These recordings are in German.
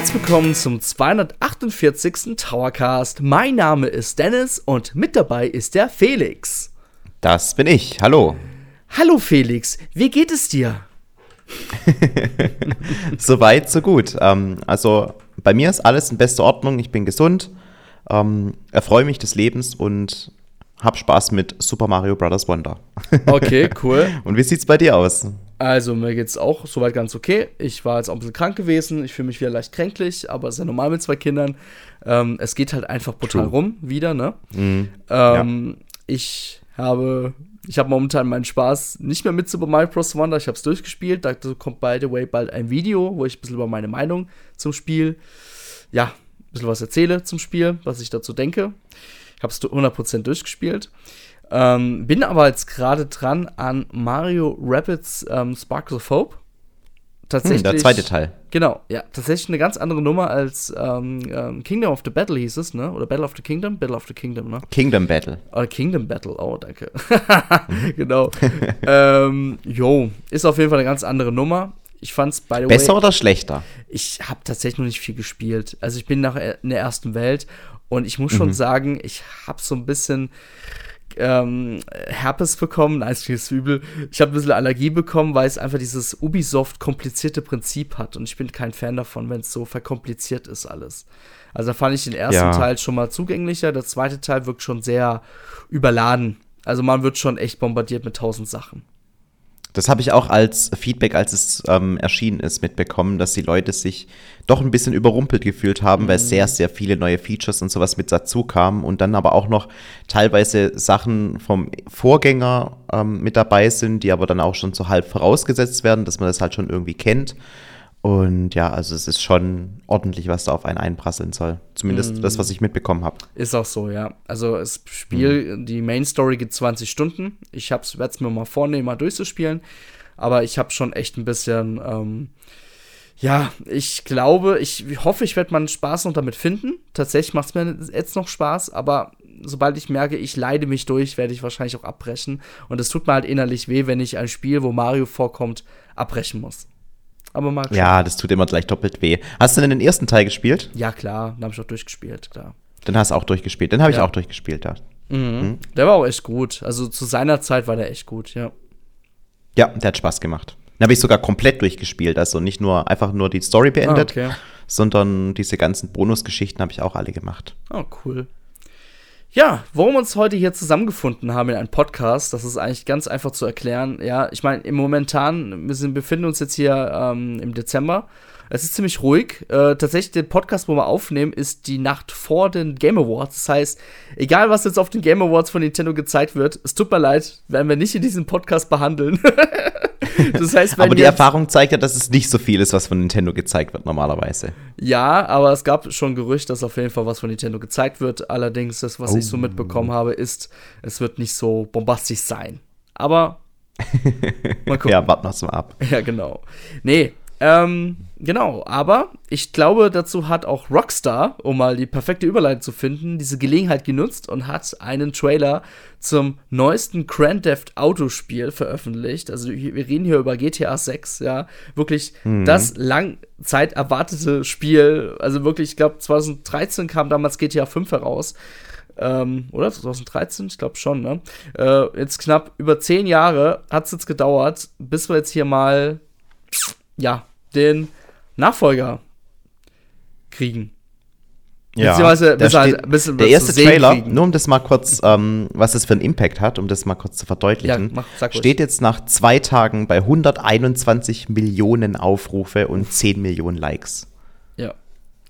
Herzlich willkommen zum 248. Towercast. Mein Name ist Dennis und mit dabei ist der Felix. Das bin ich. Hallo. Hallo Felix, wie geht es dir? so weit, so gut. Ähm, also bei mir ist alles in bester Ordnung. Ich bin gesund, ähm, erfreue mich des Lebens und habe Spaß mit Super Mario Bros. Wonder. Okay, cool. und wie sieht's bei dir aus? Also, mir geht's auch soweit ganz okay. Ich war jetzt auch ein bisschen krank gewesen. Ich fühle mich wieder leicht kränklich, aber ist ja normal mit zwei Kindern. Ähm, es geht halt einfach brutal True. rum wieder, ne? Mhm. Ähm, ja. Ich habe ich habe momentan meinen Spaß nicht mehr mit Super Mario Bros. Wonder. Ich habe es durchgespielt. Da kommt, by the way, bald ein Video, wo ich ein bisschen über meine Meinung zum Spiel, ja, ein bisschen was erzähle zum Spiel, was ich dazu denke. Ich habe es 100% durchgespielt. Ähm, bin aber jetzt gerade dran an Mario Rapids ähm, Sparkles of Hope. Tatsächlich. Hm, der zweite Teil. Genau, ja. Tatsächlich eine ganz andere Nummer als ähm, ähm, Kingdom of the Battle hieß es, ne? Oder Battle of the Kingdom? Battle of the Kingdom, ne? Kingdom Battle. Oder Kingdom Battle, oh, danke. genau. ähm, jo, ist auf jeden Fall eine ganz andere Nummer. Ich fand's by the Besser way, oder schlechter? Ich habe tatsächlich noch nicht viel gespielt. Also ich bin nach in der ersten Welt und ich muss schon mhm. sagen, ich habe so ein bisschen ähm, Herpes bekommen. Nein, ist ist übel. Ich habe ein bisschen Allergie bekommen, weil es einfach dieses Ubisoft komplizierte Prinzip hat. Und ich bin kein Fan davon, wenn es so verkompliziert ist alles. Also da fand ich den ersten ja. Teil schon mal zugänglicher. Der zweite Teil wirkt schon sehr überladen. Also man wird schon echt bombardiert mit tausend Sachen. Das habe ich auch als Feedback, als es ähm, erschienen ist, mitbekommen, dass die Leute sich doch ein bisschen überrumpelt gefühlt haben, mhm. weil sehr, sehr viele neue Features und sowas mit dazu kamen und dann aber auch noch teilweise Sachen vom Vorgänger ähm, mit dabei sind, die aber dann auch schon so halb vorausgesetzt werden, dass man das halt schon irgendwie kennt. Und ja, also es ist schon ordentlich, was da auf einen einprasseln soll. Zumindest mm. das, was ich mitbekommen habe. Ist auch so, ja. Also das Spiel, mm. die Main Story geht 20 Stunden. Ich werde es mir mal vornehmen, mal durchzuspielen. Aber ich habe schon echt ein bisschen, ähm, ja, ich glaube, ich hoffe, ich werde meinen Spaß noch damit finden. Tatsächlich macht es mir jetzt noch Spaß, aber sobald ich merke, ich leide mich durch, werde ich wahrscheinlich auch abbrechen. Und es tut mir halt innerlich weh, wenn ich ein Spiel, wo Mario vorkommt, abbrechen muss. Aber mal Ja, das tut immer gleich doppelt weh. Hast du denn den ersten Teil gespielt? Ja, klar. Den habe ich auch durchgespielt, klar. Den hast du auch durchgespielt. Den habe ja. ich auch durchgespielt, ja. Mhm. Mhm. Der war auch echt gut. Also zu seiner Zeit war der echt gut, ja. Ja, der hat Spaß gemacht. Den habe ich sogar komplett durchgespielt. Also nicht nur einfach nur die Story beendet, ah, okay. sondern diese ganzen Bonusgeschichten habe ich auch alle gemacht. Oh, cool. Ja, warum wir uns heute hier zusammengefunden haben in einem Podcast, das ist eigentlich ganz einfach zu erklären. Ja, ich meine, im Momentan, wir sind, befinden uns jetzt hier ähm, im Dezember. Es ist ziemlich ruhig. Äh, tatsächlich, der Podcast, wo wir aufnehmen, ist die Nacht vor den Game Awards. Das heißt, egal was jetzt auf den Game Awards von Nintendo gezeigt wird, es tut mir leid, werden wir nicht in diesem Podcast behandeln. Das heißt, aber die Erfahrung zeigt ja, dass es nicht so viel ist, was von Nintendo gezeigt wird normalerweise. Ja, aber es gab schon Gerücht, dass auf jeden Fall was von Nintendo gezeigt wird. Allerdings, das, was oh. ich so oh. mitbekommen habe, ist, es wird nicht so bombastisch sein. Aber mal gucken. ja, warten wir mal ab. Ja, genau. Nee, ähm, genau, aber ich glaube, dazu hat auch Rockstar, um mal die perfekte Überleitung zu finden, diese Gelegenheit genutzt und hat einen Trailer zum neuesten Grand Theft Auto Spiel veröffentlicht. Also wir reden hier über GTA 6, ja, wirklich mhm. das langzeit erwartete Spiel. Also wirklich, ich glaube 2013 kam damals GTA 5 heraus. Ähm, oder 2013, ich glaube schon, ne? Äh, jetzt knapp über zehn Jahre hat es jetzt gedauert, bis wir jetzt hier mal ja, den Nachfolger kriegen. Ja, bis halt, bis, bis der erste Trailer, kriegen. nur um das mal kurz, ähm, was das für einen Impact hat, um das mal kurz zu verdeutlichen, ja, mach, steht jetzt nach zwei Tagen bei 121 Millionen Aufrufe und 10 Millionen Likes. Ja,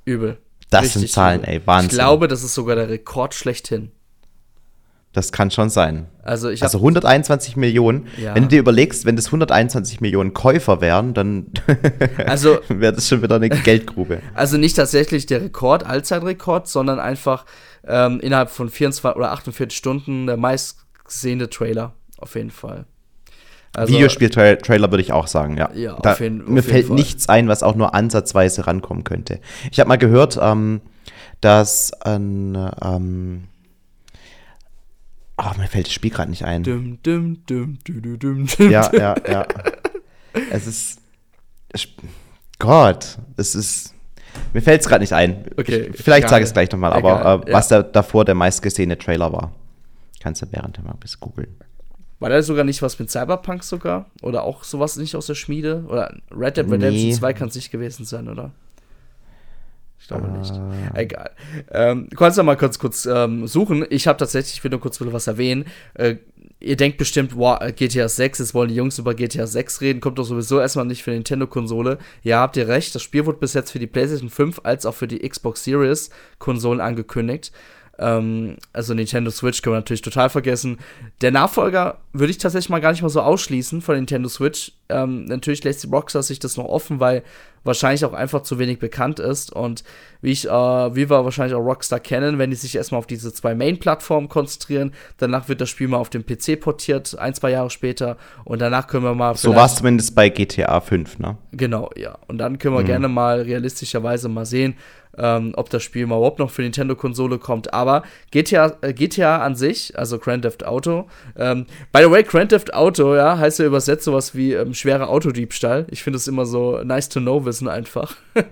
übel. Das Richtig sind Zahlen, übel. ey, Wahnsinn. Ich glaube, das ist sogar der Rekord schlechthin. Das kann schon sein. Also, ich also 121 Millionen. Ja. Wenn du dir überlegst, wenn das 121 Millionen Käufer wären, dann also, wäre das schon wieder eine Geldgrube. Also nicht tatsächlich der Rekord, Allzeitrekord, sondern einfach ähm, innerhalb von 24 oder 48 Stunden der meistgesehene Trailer. Auf jeden Fall. Also, Videospiel-Trailer würde ich auch sagen, ja. ja da, jeden, mir fällt Fall. nichts ein, was auch nur ansatzweise rankommen könnte. Ich habe mal gehört, ähm, dass ein ähm, Oh, mir fällt das Spiel gerade nicht ein. Dum, dum, dum, ja, ja, ja. Es ist. Gott, es ist. Mir fällt es gerade nicht ein. Okay, ich, vielleicht sage ich es gleich nochmal, aber äh, was da davor der meistgesehene Trailer war. Kannst du während mal ein bisschen googeln. War da sogar nicht was mit Cyberpunk sogar? Oder auch sowas nicht aus der Schmiede? Oder Red Dead Redemption Nee. 2 kann es nicht gewesen sein, oder? Ich glaube nicht. Äh, Egal. Ähm, du kannst ja mal kurz, kurz ähm, suchen. Ich habe tatsächlich, ich will nur kurz was erwähnen. Äh, ihr denkt bestimmt, wow, GTA 6, jetzt wollen die Jungs über GTA 6 reden, kommt doch sowieso erstmal nicht für die Nintendo-Konsole. Ja, habt ihr recht, das Spiel wurde bis jetzt für die PlayStation 5 als auch für die Xbox Series-Konsolen angekündigt. Ähm, also Nintendo Switch können wir natürlich total vergessen. Der Nachfolger würde ich tatsächlich mal gar nicht mal so ausschließen von Nintendo Switch. Ähm, natürlich lässt die Rockstar sich das noch offen, weil wahrscheinlich auch einfach zu wenig bekannt ist. Und wie ich, äh, wie wir wahrscheinlich auch Rockstar kennen, wenn die sich erstmal auf diese zwei Main-Plattformen konzentrieren, danach wird das Spiel mal auf den PC portiert, ein, zwei Jahre später. Und danach können wir mal. so war es zumindest bei GTA 5, ne? Genau, ja. Und dann können wir gerne mal realistischerweise mal sehen, ähm, ob das Spiel mal überhaupt noch für Nintendo-Konsole kommt. Aber GTA, äh, GTA an sich, also Grand Theft Auto, ähm, by the way, Grand Theft Auto, ja, heißt ja übersetzt sowas wie ähm, schwerer Autodiebstahl. Ich finde es immer so nice to know wissen einfach.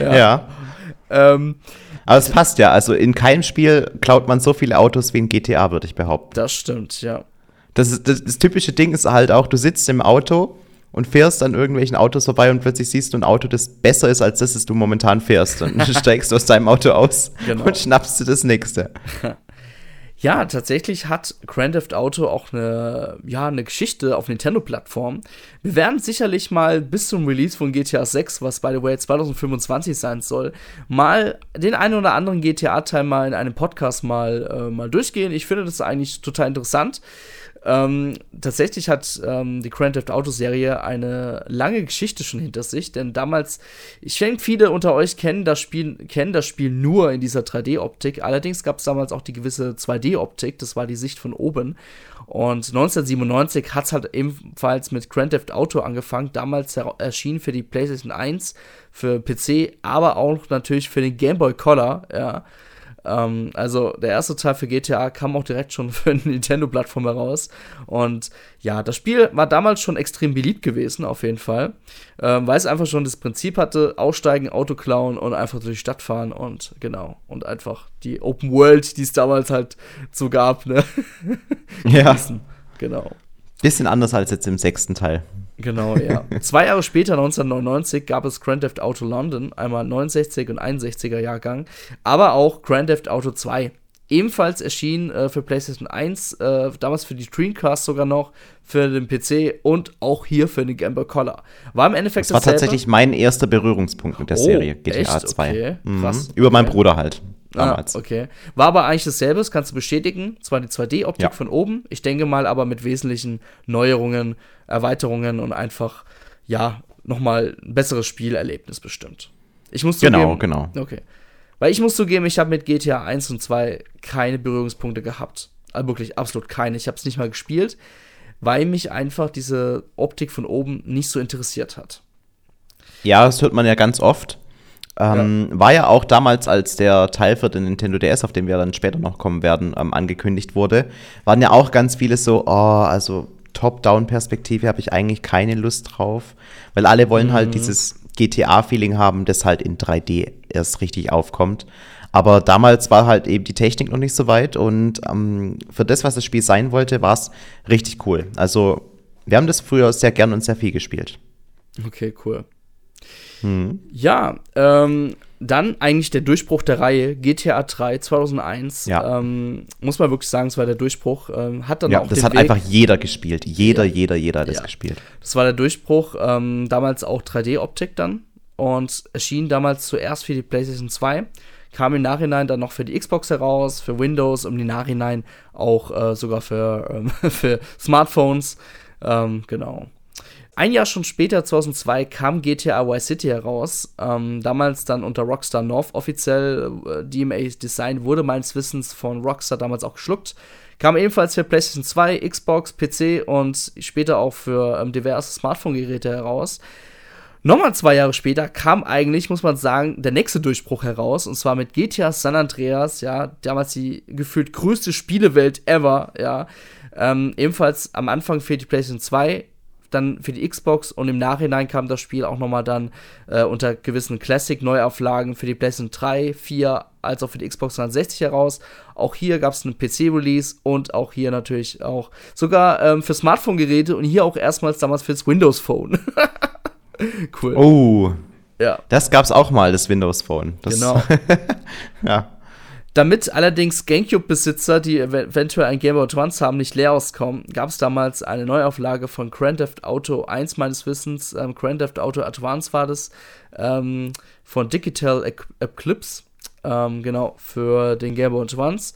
Ja. ähm, Aber es passt ja. Also in keinem Spiel klaut man so viele Autos wie in GTA, würde ich behaupten. das stimmt, ja. Das, ist, das, das typische Ding ist halt auch, du sitzt im Auto und fährst an irgendwelchen Autos vorbei und plötzlich siehst du ein Auto, das besser ist als das, das du momentan fährst. Und dann steigst du aus deinem Auto aus Genau. und schnappst du das nächste. Ja, tatsächlich hat Grand Theft Auto auch eine, ja, eine Geschichte auf Nintendo-Plattform. Wir werden sicherlich mal bis zum Release von GTA 6, was by the way 2025 sein soll, mal den einen oder anderen GTA-Teil mal in einem Podcast mal, äh, mal durchgehen. Ich finde das eigentlich total interessant. Ähm, tatsächlich hat ähm, die Grand Theft Auto Serie eine lange Geschichte schon hinter sich, denn damals, ich denke, viele unter euch kennen das Spiel, kennen das Spiel nur in dieser 3D-Optik. Allerdings gab es damals auch die gewisse 2D-Optik, das war die Sicht von oben. Und 1997 hat es halt ebenfalls mit Grand Theft Auto angefangen. Damals erschien für die PlayStation 1, für PC, aber auch natürlich für den Game Boy Color, ja. Ähm, also der erste Teil für GTA kam auch direkt schon für eine Nintendo-Plattform heraus. Und ja, das Spiel war damals schon extrem beliebt gewesen, auf jeden Fall. Ähm, weil es einfach schon das Prinzip hatte, aussteigen, Auto klauen und einfach durch die Stadt fahren und genau. Und einfach die Open World, die es damals halt so gab, ne? Ja. Genau. Bisschen anders als jetzt im sechsten Teil. Genau, ja. Zwei Jahre später, 1999, gab es Grand Theft Auto London, einmal 69 und 61er Jahrgang, aber auch Grand Theft Auto 2. Ebenfalls erschien äh, für PlayStation 1, äh, damals für die Dreamcast sogar noch, für den PC und auch hier für den Game Boy Color. War im Endeffekt Das war dasselbe. tatsächlich mein erster Berührungspunkt mit der Oh, Serie GTA echt? 2. Okay, Mhm. krass. Über meinen Okay. Bruder halt. Ah, Damals. okay. War aber eigentlich dasselbe, das kannst du bestätigen. Zwar die 2D-Optik Ja. von oben, ich denke mal aber mit wesentlichen Neuerungen, Erweiterungen und einfach, ja, nochmal ein besseres Spielerlebnis bestimmt. Ich muss Genau, zugeben, genau. Okay. Weil ich muss zugeben, ich habe mit GTA 1 und 2 keine Berührungspunkte gehabt. Also wirklich absolut keine. Ich habe es nicht mal gespielt, weil mich einfach diese Optik von oben nicht so interessiert hat. Ja, das hört man ja ganz oft. Ähm, War ja auch damals, als der Teil für den Nintendo DS, auf den wir dann später noch kommen werden, ähm, angekündigt wurde, waren ja auch ganz viele so, oh, also Top-Down-Perspektive habe ich eigentlich keine Lust drauf, weil alle wollen Mhm. halt dieses GTA-Feeling haben, das halt in 3D erst richtig aufkommt. Aber damals war halt eben die Technik noch nicht so weit und ähm, für das, was das Spiel sein wollte, war es richtig cool. Also wir haben das früher sehr gern und sehr viel gespielt. Okay, cool. Mhm. Ja, ähm, dann eigentlich der Durchbruch der Reihe, GTA 3 2001. Ja. Ähm, muss man wirklich sagen, es war der Durchbruch. Ähm, hat dann Ja, auch das hat Weg, einfach jeder gespielt. Jeder, Ja. jeder, jeder hat das Ja. gespielt. Das war der Durchbruch. Ähm, damals auch 3D-Optik dann. Und erschien damals zuerst für die PlayStation 2. Kam im Nachhinein dann noch für die Xbox heraus, für Windows und im Nachhinein auch äh, sogar für, ähm, für Smartphones. Ähm, genau. Ein Jahr schon später, 2002, kam GTA Vice City heraus. Ähm, damals dann unter Rockstar North offiziell. Äh, DMA Design wurde meines Wissens von Rockstar damals auch geschluckt. Kam ebenfalls für PlayStation 2, Xbox, PC und später auch für ähm, diverse Smartphone-Geräte heraus. Nochmal zwei Jahre später kam eigentlich, muss man sagen, der nächste Durchbruch heraus, und zwar mit GTA San Andreas, ja, damals die gefühlt größte Spielewelt ever, ja. Ähm, ebenfalls am Anfang für die PlayStation 2, dann für die Xbox und im Nachhinein kam das Spiel auch nochmal dann äh, unter gewissen Classic-Neuauflagen für die PlayStation 3, 4 als auch für die Xbox 360 heraus. Auch hier gab es einen PC-Release und auch hier natürlich auch sogar ähm, für Smartphone-Geräte und hier auch erstmals damals fürs Windows Phone. cool. Oh. Ja. Das gab's auch mal, das Windows Phone. Das genau. ja. Damit allerdings GameCube-Besitzer, die eventuell ein Game Boy Advance haben, nicht leer auskommen, gab es damals eine Neuauflage von Grand Theft Auto 1 meines Wissens. Ähm, Grand Theft Auto Advance war das ähm, von Digital Eclipse. Ähm, genau, für den Game Boy Advance.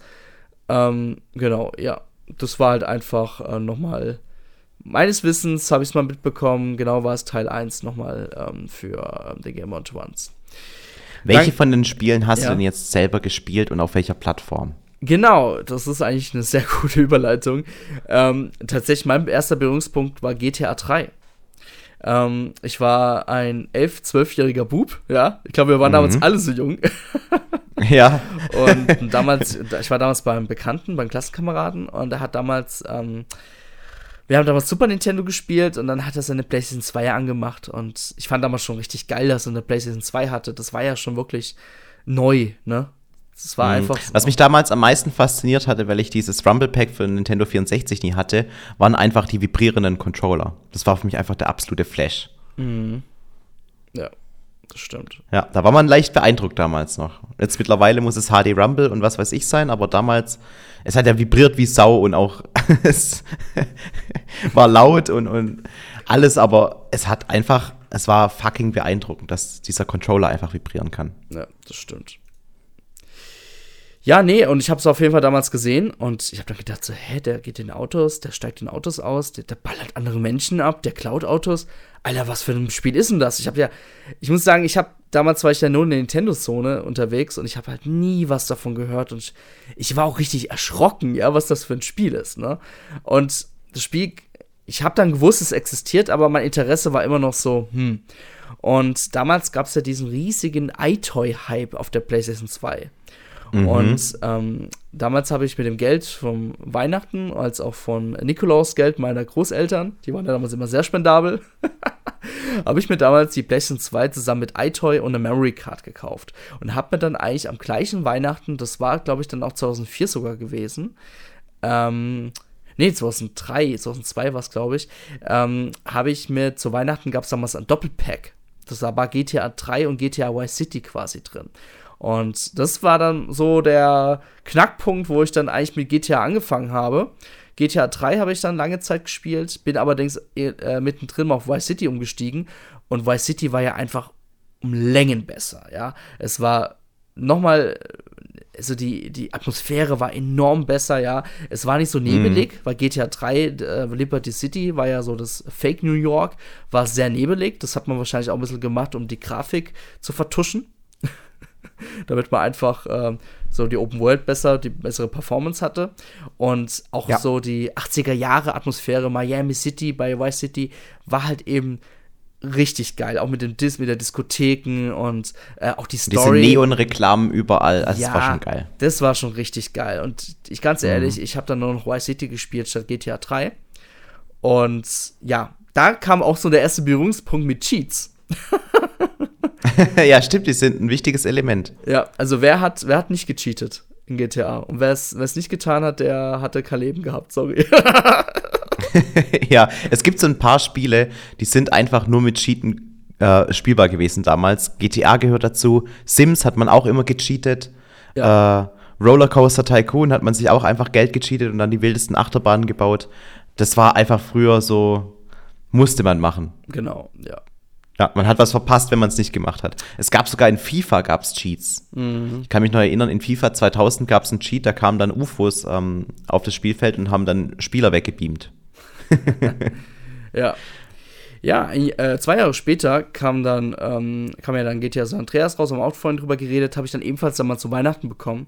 Ähm, genau, ja. Das war halt einfach äh, nochmal. Meines Wissens habe ich es mal mitbekommen. Genau war es Teil 1 nochmal ähm, für ähm, den Game Boy Advance. Welche von den Spielen hast ja. du denn jetzt selber gespielt und auf welcher Plattform? Genau, das ist eigentlich eine sehr gute Überleitung. Ähm, tatsächlich, mein erster Berührungspunkt war GTA 3. Ähm, ich war ein 11-, 12-jähriger Bub, ja. Ich glaube, wir waren mhm. damals alle so jung. ja. Und damals, ich war damals beim Bekannten, beim Klassenkameraden und er hat damals ähm, wir haben damals Super Nintendo gespielt und dann hat er seine PlayStation 2 angemacht und ich fand damals schon richtig geil, dass er eine PlayStation 2 hatte. Das war ja schon wirklich neu, ne? Das war mhm. einfach. Was mich damals am meisten fasziniert hatte, weil ich dieses Rumble Pack für Nintendo 64 nie hatte, waren einfach die vibrierenden Controller. Das war für mich einfach der absolute Flash. Mhm. Ja, das stimmt. Ja, da war man leicht beeindruckt damals noch. Jetzt mittlerweile muss es HD Rumble und was weiß ich sein, aber damals es hat ja vibriert wie Sau und auch es war laut und, und alles, aber es hat einfach, es war fucking beeindruckend, dass dieser Controller einfach vibrieren kann. Ja, das stimmt. Ja, nee, und ich habe es auf jeden Fall damals gesehen und ich habe dann gedacht so, hä, der geht in Autos, der steigt in Autos aus, der, der ballert andere Menschen ab, der klaut Autos. Alter, was für ein Spiel ist denn das? Ich habe ja, ich muss sagen, ich habe damals war ich ja nur in der Nintendo-Zone unterwegs und ich habe halt nie was davon gehört und ich, war auch richtig erschrocken, ja, was das für ein Spiel ist, ne? Und das Spiel, ich habe dann gewusst, es existiert, aber mein Interesse war immer noch so, hm. Und damals gab es ja diesen riesigen iToy-Hype auf der PlayStation 2. Mhm. Und ähm, damals habe ich mit dem Geld vom Weihnachten als auch von Nikolaus Geld meiner Großeltern, die waren ja damals immer sehr spendabel, habe ich mir damals die PlayStation 2 zusammen mit iToy und eine Memory Card gekauft. Und habe mir dann eigentlich am gleichen Weihnachten, das war glaube ich dann auch 2004 sogar gewesen, ähm, nee, 2003, 2002 war es, glaube ich, ähm, habe ich mir zu Weihnachten gab es damals ein Doppelpack. Das war GTA 3 und GTA Vice City quasi drin. Und das war dann so der Knackpunkt, wo ich dann eigentlich mit GTA angefangen habe. GTA 3 habe ich dann lange Zeit gespielt, bin allerdings äh, mittendrin auf Vice City umgestiegen. Und Vice City war ja einfach um Längen besser, ja. Es war nochmal, also die, die Atmosphäre war enorm besser, ja. Es war nicht so nebelig, mm. weil GTA 3, äh, Liberty City, war ja so das Fake New York, war sehr nebelig. Das hat man wahrscheinlich auch ein bisschen gemacht, um die Grafik zu vertuschen. damit man einfach ähm, so die Open World besser, die bessere Performance hatte. Und auch ja. so die 80er Jahre Atmosphäre, Miami City bei Vice City, war halt eben richtig geil, auch mit dem Dis mit der Diskotheken und äh, auch die Story. Diese Neon-Reklamen überall, also ja, das war schon geil. Das war schon richtig geil. Und ich ganz mhm. ehrlich, mhm. ich habe dann nur noch Vice City gespielt statt GTA 3. Und ja, da kam auch so der erste Berührungspunkt mit Cheats. ja, stimmt, die sind ein wichtiges Element. Ja, also wer hat, wer hat nicht gecheatet in GTA? Und wer es nicht getan hat, der hatte kein Leben gehabt, sorry. ja, es gibt so ein paar Spiele, die sind einfach nur mit Cheaten äh, spielbar gewesen damals. GTA gehört dazu. Sims hat man auch immer gecheatet. Ja. Äh, Rollercoaster Tycoon hat man sich auch einfach Geld gecheatet und dann die wildesten Achterbahnen gebaut. Das war einfach früher so, musste man machen. Genau, ja. Ja, man hat was verpasst, wenn man es nicht gemacht hat. Es gab sogar in FIFA gab's Cheats. Mhm. Ich kann mich noch erinnern, in FIFA 2000 gab es einen Cheat, da kamen dann UFOs ähm, auf das Spielfeld und haben dann Spieler weggebeamt. ja. Ja, äh, zwei Jahre später kam dann, ähm, kam ja dann GTA San Andreas raus, haben auch vorhin drüber geredet, habe ich dann ebenfalls dann mal zu Weihnachten bekommen.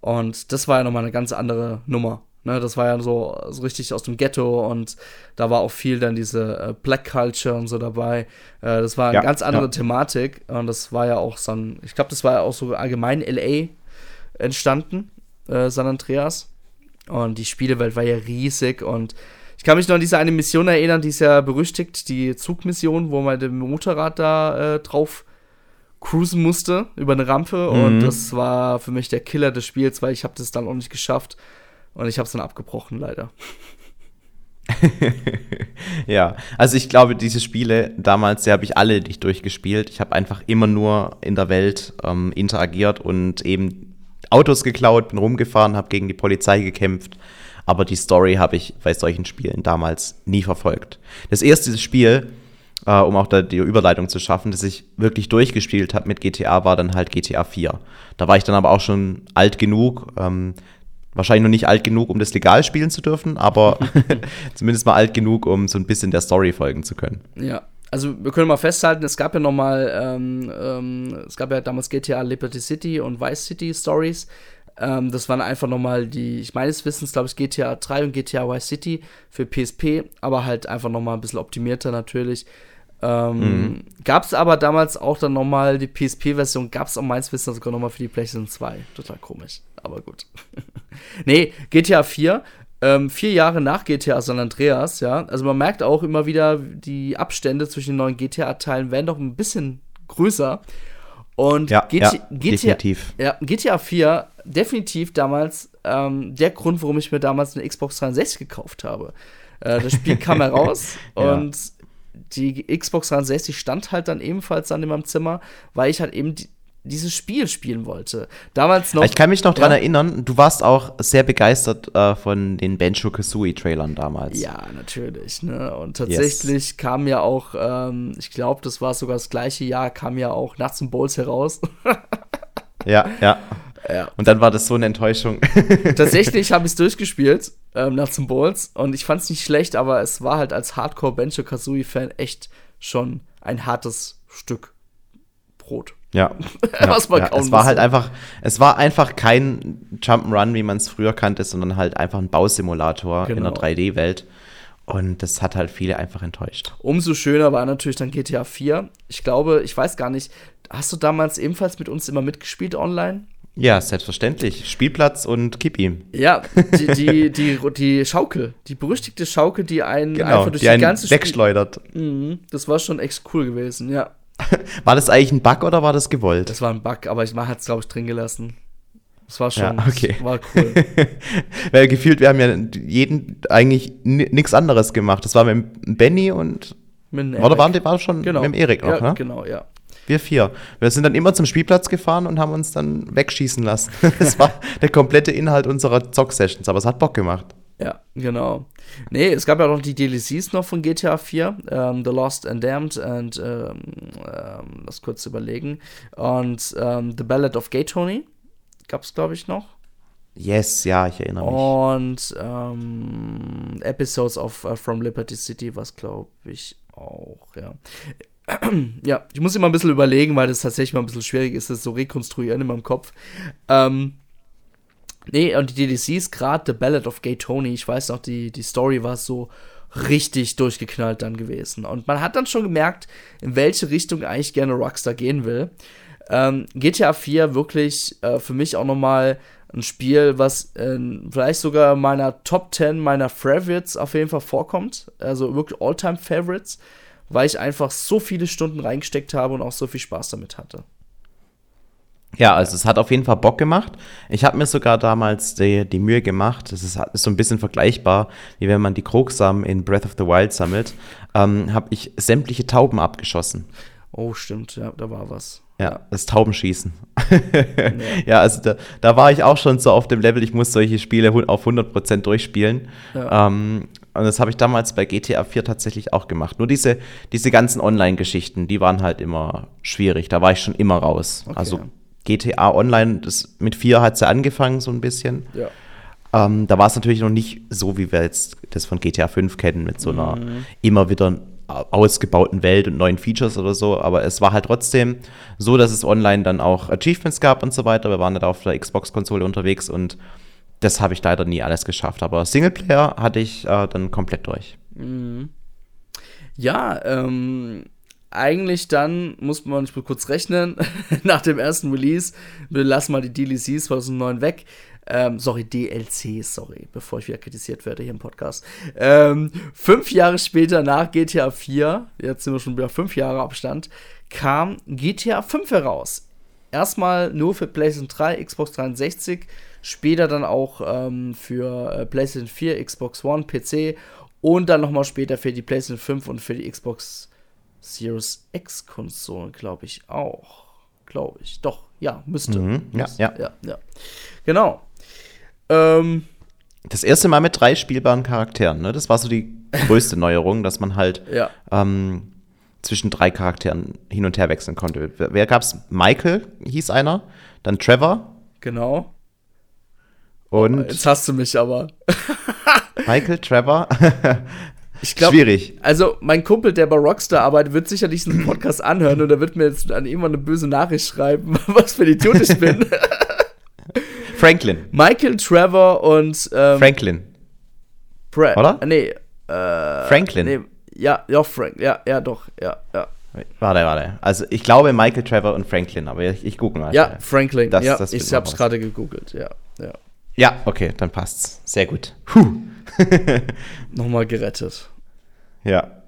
Und das war ja nochmal eine ganz andere Nummer. Ne, das war ja so, so richtig aus dem Ghetto und da war auch viel dann diese äh, Black Culture und so dabei. Äh, das war eine ja, ganz andere ja. Thematik und das war ja auch so ein, ich glaube, das war ja auch so allgemein LA entstanden, äh, San Andreas. Und die Spielewelt war ja riesig und Ich kann mich noch an diese eine Mission erinnern, die ist ja berüchtigt, die Zugmission, wo man mit dem Motorrad da äh, drauf cruisen musste über eine Rampe mhm. und das war für mich der Killer des Spiels, weil ich habe das dann auch nicht geschafft und ich habe es dann abgebrochen leider. ja, also ich glaube, diese Spiele damals, die habe ich alle nicht durchgespielt. Ich habe einfach immer nur in der Welt ähm, interagiert und eben Autos geklaut, bin rumgefahren, habe gegen die Polizei gekämpft. Aber die Story habe ich bei solchen Spielen damals nie verfolgt. Das erste Spiel, äh, um auch da die Überleitung zu schaffen, das ich wirklich durchgespielt habe mit GTA, war dann halt GTA 4. Da war ich dann aber auch schon alt genug, ähm, wahrscheinlich noch nicht alt genug, um das legal spielen zu dürfen, aber zumindest mal alt genug, um so ein bisschen der Story folgen zu können. Ja, also wir können mal festhalten, es gab ja noch mal, ähm, ähm, es gab ja damals GTA Liberty City und Vice City Stories. Ähm, das waren einfach noch mal die, ich meines Wissens, glaube ich, GTA 3 und GTA Vice City für PSP, aber halt einfach noch mal ein bisschen optimierter natürlich. Ähm, mhm. Gab es aber damals auch dann nochmal die PSP-Version, gab es auch meines Wissens sogar nochmal für die PlayStation 2. Total komisch, aber gut. nee, GTA 4, ähm, vier Jahre nach GTA San Andreas, ja. Also man merkt auch immer wieder, die Abstände zwischen den neuen GTA-Teilen werden doch ein bisschen größer. Und ja, GTA, ja, definitiv. Ja, GTA 4, definitiv damals ähm, der Grund, warum ich mir damals eine Xbox 360 gekauft habe. Äh, das Spiel kam heraus ja. und die Xbox 360 stand halt dann ebenfalls dann in meinem Zimmer, weil ich halt eben die, dieses Spiel spielen wollte. Damals noch. Ich kann mich noch dran ja. erinnern, du warst auch sehr begeistert äh, von den Banjo Kazooie-Trailern damals. Ja, natürlich. Ne? Und tatsächlich yes. kam ja auch, ähm, ich glaube, das war sogar das gleiche Jahr, kam ja auch Nuts and Bowls heraus. ja, ja. Ja. Und dann war das so eine Enttäuschung. Tatsächlich habe ich es durchgespielt, ähm, Nuts and Balls, und ich fand es nicht schlecht, aber es war halt als Hardcore Banjo Kazooie Fan echt schon ein hartes Stück Brot. Ja. Was man ja, kaum es war halt einfach, es war einfach kein Jump'n'Run, wie man es früher kannte, sondern halt einfach ein Bausimulator genau. in der 3D-Welt. Und das hat halt viele einfach enttäuscht. Umso schöner war natürlich dann GTA 4. Ich glaube, ich weiß gar nicht, hast du damals ebenfalls mit uns immer mitgespielt online? Ja, selbstverständlich. Spielplatz und gib ihm. Ja, die, die, die, die Schaukel, die berüchtigte Schaukel, die einen genau, einfach durch die, die ganze wegschleudert. Mhm, das war schon echt cool gewesen, ja. War das eigentlich ein Bug oder war das gewollt? Das war ein Bug, aber ich hat es, glaube ich, drin gelassen. Das war schon, ja, okay. war cool. Weil gefühlt, wir haben ja jeden eigentlich nichts anderes gemacht. Das war mit Benny und. Mit oder waren die war schon genau. mit dem Erik noch, ja, ne? Genau, ja. Wir vier. Wir sind dann immer zum Spielplatz gefahren und haben uns dann wegschießen lassen. Das war der komplette Inhalt unserer Zock-Sessions, aber es hat Bock gemacht. Ja, genau. Nee, es gab ja noch die DLCs noch von GTA 4, ähm, The Lost and Damned und ähm, ähm, das kurz überlegen. Und ähm, The Ballad of Gay Tony gab es, glaube ich, noch. Yes, ja, ich erinnere mich. Und ähm, Episodes of uh, From Liberty City, was glaube ich auch, ja. ja, ich muss immer ein bisschen überlegen, weil das tatsächlich mal ein bisschen schwierig ist, das so rekonstruieren in meinem Kopf. Ähm, Nee, und die DLCs, gerade The Ballad of Gay Tony, ich weiß noch, die, die Story war so richtig durchgeknallt dann gewesen. Und man hat dann schon gemerkt, in welche Richtung eigentlich gerne Rockstar gehen will. Ähm, GTA 4 wirklich äh, für mich auch nochmal ein Spiel, was äh, vielleicht sogar meiner Top 10 meiner Favorites auf jeden Fall vorkommt. Also wirklich All-Time Favorites, weil ich einfach so viele Stunden reingesteckt habe und auch so viel Spaß damit hatte. Ja, also es hat auf jeden Fall Bock gemacht. Ich habe mir sogar damals die, die Mühe gemacht, das ist, ist, so ein bisschen vergleichbar, wie wenn man die Krogsamen in Breath of the Wild sammelt, ähm, habe ich sämtliche Tauben abgeschossen. Oh, stimmt, ja, da war was. Ja, das Taubenschießen. ja. ja, also da, da, war ich auch schon so auf dem Level, ich muss solche Spiele auf 100% durchspielen. Ja. Ähm, und das habe ich damals bei GTA 4 tatsächlich auch gemacht. Nur diese, diese ganzen Online-Geschichten, die waren halt immer schwierig. Da war ich schon immer raus. Okay. Also GTA Online, das, mit 4 hat es ja angefangen, so ein bisschen. Ja. Ähm, da war es natürlich noch nicht so, wie wir jetzt das von GTA 5 kennen, mit so einer mhm. immer wieder ausgebauten Welt und neuen Features oder so. Aber es war halt trotzdem so, dass es online dann auch Achievements gab und so weiter. Wir waren da auf der Xbox-Konsole unterwegs und das habe ich leider nie alles geschafft. Aber Singleplayer hatte ich äh, dann komplett durch. Mhm. Ja, ähm, eigentlich dann, muss man nicht kurz rechnen, nach dem ersten Release, wir lassen mal die DLCs 2009 weg, Ähm, sorry, DLC, sorry, bevor ich wieder kritisiert werde hier im Podcast. Ähm, fünf Jahre später nach GTA 4, jetzt sind wir schon wieder fünf Jahre Abstand, kam GTA 5 heraus. Erstmal nur für PlayStation 3, Xbox 360, später dann auch ähm, für äh, PlayStation 4, Xbox One, PC und dann nochmal später für die PlayStation 5 und für die Xbox Series X Konsolen, glaube ich auch. Glaube ich. Doch, ja, müsste. Mhm, ja, müsste. ja. ja, ja. Genau. Ähm, Das erste Mal mit drei spielbaren Charakteren, ne? Das war so die größte Neuerung, dass man halt ja. ähm, zwischen drei Charakteren hin und her wechseln konnte. Wer, wer gab's? Michael hieß einer, dann Trevor Genau. und Jetzt hast du mich aber. Michael, Trevor. Ich glaub, Schwierig. Also, mein Kumpel, der bei Rockstar arbeitet, wird sicher diesen Podcast anhören und er wird mir jetzt an irgendwann eine böse Nachricht schreiben, was für ein Idiot ich bin. Franklin. Michael, Trevor und ähm, Franklin. Brad. Oder? Nee, äh, Franklin. nee, ja, ja, Frank, ja, ja, doch, ja, ja. Warte, warte. Also ich glaube Michael, Trevor und Franklin, aber ich, ich gucke mal. Ja, Franklin, Das- ja, das ich hab's raus. gerade gegoogelt, ja, ja. Ja, okay, dann passt's. Sehr gut. Puh. Nochmal gerettet. Ja.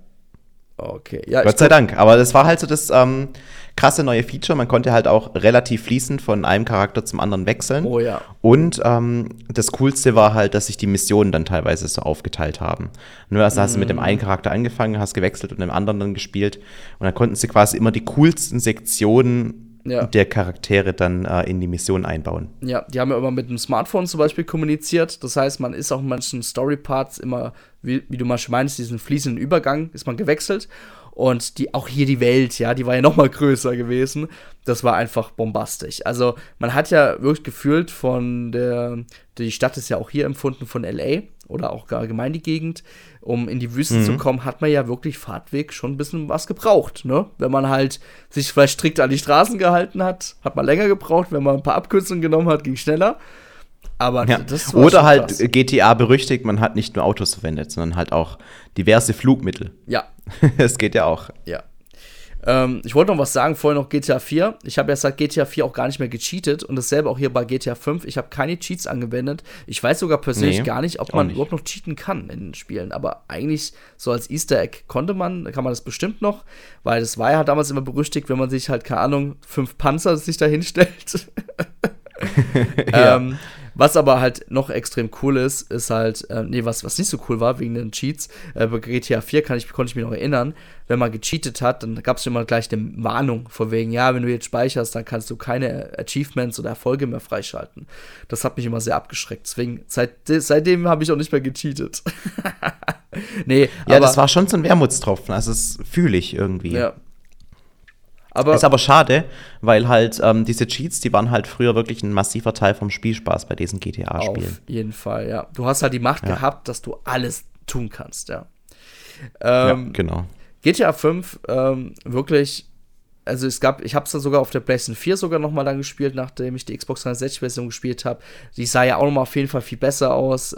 Okay, ja, Gott sei Dank. Aber das war halt so das ähm, krasse neue Feature. Man konnte halt auch relativ fließend von einem Charakter zum anderen wechseln. Oh ja. Und ähm, das Coolste war halt, dass sich die Missionen dann teilweise so aufgeteilt haben. Nur also hast du mit dem einen Charakter angefangen, hast gewechselt und dem anderen dann gespielt. Und dann konnten sie quasi immer die coolsten Sektionen Ja. der Charaktere dann äh, in die Mission einbauen. Ja, die haben ja immer mit dem Smartphone zum Beispiel kommuniziert. Das heißt, man ist auch in manchen Story-Parts immer, wie, wie du mal schon meinst, diesen fließenden Übergang, ist man gewechselt. Und die, auch hier die Welt, ja, die war ja noch mal größer gewesen. Das war einfach bombastisch. Also, man hat ja wirklich gefühlt von der, die Stadt ist ja auch hier empfunden von LA oder auch gar allgemein die Gegend. Um in die Wüste zu kommen, hat man ja wirklich Fahrtweg schon ein bisschen was gebraucht, ne? Wenn man halt sich vielleicht strikt an die Straßen gehalten hat, hat man länger gebraucht. Wenn man ein paar Abkürzungen genommen hat, ging schneller. Aber Ja. das war Oder halt krass. GTA berüchtigt, man hat nicht nur Autos verwendet, sondern halt auch diverse Flugmittel. Ja, Es geht ja auch. ja. Ähm, ich wollte noch was sagen, vorher noch GTA 4. Ich habe ja seit GTA 4 auch gar nicht mehr gecheatet und dasselbe auch hier bei GTA 5. Ich habe keine Cheats angewendet. Ich weiß sogar persönlich Nee, gar nicht, ob man nicht. überhaupt noch cheaten kann in den Spielen. Aber eigentlich so als Easter Egg konnte man, kann man das bestimmt noch, weil das war ja damals immer berüchtigt, wenn man sich halt, keine Ahnung, fünf Panzer sich da hinstellt. ähm, was aber halt noch extrem cool ist, ist halt, äh, nee, was, was nicht so cool war wegen den Cheats, äh, bei GTA 4 kann ich, konnte ich mich noch erinnern, wenn man gecheatet hat, dann gab es immer gleich eine Warnung, von wegen, ja, wenn du jetzt speicherst, dann kannst du keine Achievements oder Erfolge mehr freischalten. Das hat mich immer sehr abgeschreckt. Deswegen, seit, seitdem habe ich auch nicht mehr gecheatet. nee, Ja, aber, das war schon so ein Wermutstropfen. Also, das fühle ich irgendwie. ja. Aber, Ist aber schade, weil halt ähm, diese Cheats, die waren halt früher wirklich ein massiver Teil vom Spielspaß bei diesen GTA-Spielen. Auf jeden Fall, ja. Du hast halt die Macht Ja. gehabt, dass du alles tun kannst, ja. Ja, Ähm, genau. GTA 5, ähm, wirklich, also es gab, ich habe es dann sogar auf der PlayStation 4 sogar noch mal dann gespielt, nachdem ich die Xbox 360-Version gespielt habe. Die sah ja auch noch mal auf jeden Fall viel besser aus.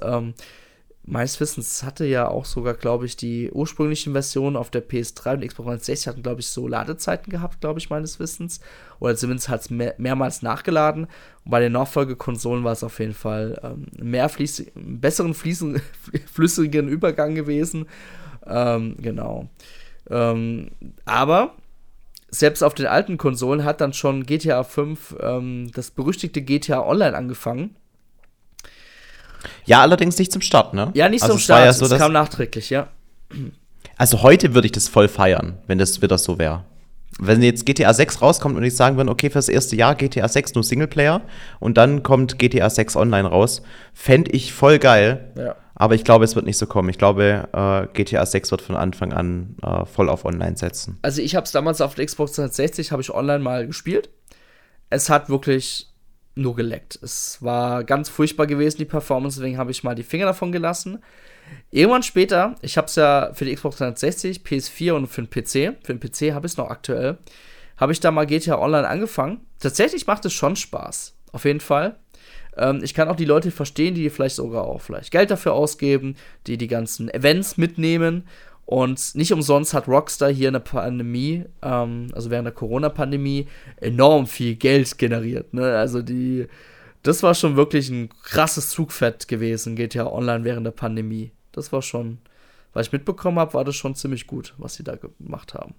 Meines Wissens hatte ja auch sogar, glaube ich, die ursprünglichen Versionen auf der PS3 und Xbox 360 hatten, glaube ich, so Ladezeiten gehabt, glaube ich, meines Wissens. Oder zumindest hat es mehr, mehrmals nachgeladen. Und bei den Nachfolgekonsolen war es auf jeden Fall ähm, mehr fließ, besseren fließen, flüssigen Übergang gewesen. Ähm, genau. Ähm, aber selbst auf den alten Konsolen hat dann schon GTA 5 ähm, das berüchtigte GTA Online angefangen. Ja, allerdings nicht zum Start, ne? Ja, nicht also war stark, ja so, es dass- kam nachträglich, ja. Also heute würde ich das voll feiern, wenn das wieder so wäre. Wenn jetzt GTA 6 rauskommt und ich sagen würde, okay, fürs erste Jahr GTA 6 nur Singleplayer und dann kommt GTA 6 Online raus, fände ich voll geil. Ja. Aber ich glaube, es wird nicht so kommen. Ich glaube, äh, GTA 6 wird von Anfang an äh, voll auf Online setzen. Also ich habe es damals auf der Xbox 360, habe ich online mal gespielt. Es hat wirklich nur geleckt. Es war ganz furchtbar gewesen, die Performance, deswegen habe ich mal die Finger davon gelassen. Irgendwann später, ich habe es ja für die Xbox 360, PS4 und für den PC, für den PC habe ich es noch aktuell, habe ich da mal GTA Online angefangen. Tatsächlich macht es schon Spaß, auf jeden Fall. Ähm, ich kann auch die Leute verstehen, die vielleicht sogar auch vielleicht Geld dafür ausgeben, die die ganzen Events mitnehmen. Und nicht umsonst hat Rockstar hier in der Pandemie, ähm, also während der Corona-Pandemie, enorm viel Geld generiert. Ne? Also die das war schon wirklich ein krasses Zugfett gewesen, GTA Online während der Pandemie. Das war schon, was ich mitbekommen habe, war das schon ziemlich gut, was sie da gemacht haben.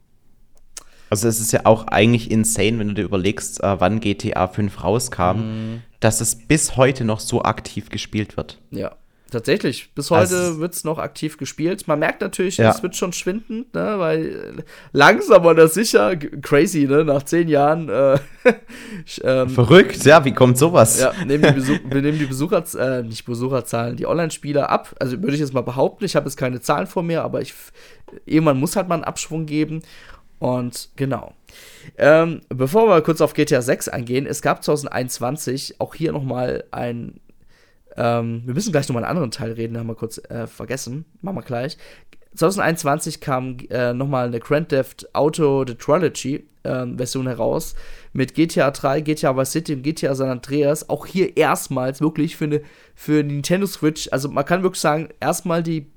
Also es ist ja auch eigentlich insane, wenn du dir überlegst, äh, wann GTA 5 rauskam, mhm. dass es bis heute noch so aktiv gespielt wird. Ja, tatsächlich. Bis heute also, wird es noch aktiv gespielt. Man merkt natürlich, ja. es wird schon schwindend, ne? weil langsam oder sicher, crazy, ne? nach zehn Jahren. Äh, ähm, Verrückt, ja, wie kommt sowas? Ja, nehmen die Besuch, wir nehmen die Besucher, äh, nicht Besucherzahlen, die Online-Spieler ab. Also würde ich jetzt mal behaupten, ich habe jetzt keine Zahlen vor mir, aber ich, irgendwann muss halt mal einen Abschwung geben. Und genau. Ähm, bevor wir kurz auf GTA 6 eingehen, es gab 2021 auch hier nochmal ein. Ähm, wir müssen gleich nochmal einen anderen Teil reden, haben wir kurz äh, vergessen. Machen wir gleich. 2021 kam äh, nochmal eine Grand Theft Auto The Trilogy äh, Version heraus mit GTA 3, GTA Vice City und GTA San Andreas. Auch hier erstmals wirklich für eine für Nintendo Switch. Also man kann wirklich sagen, erstmal die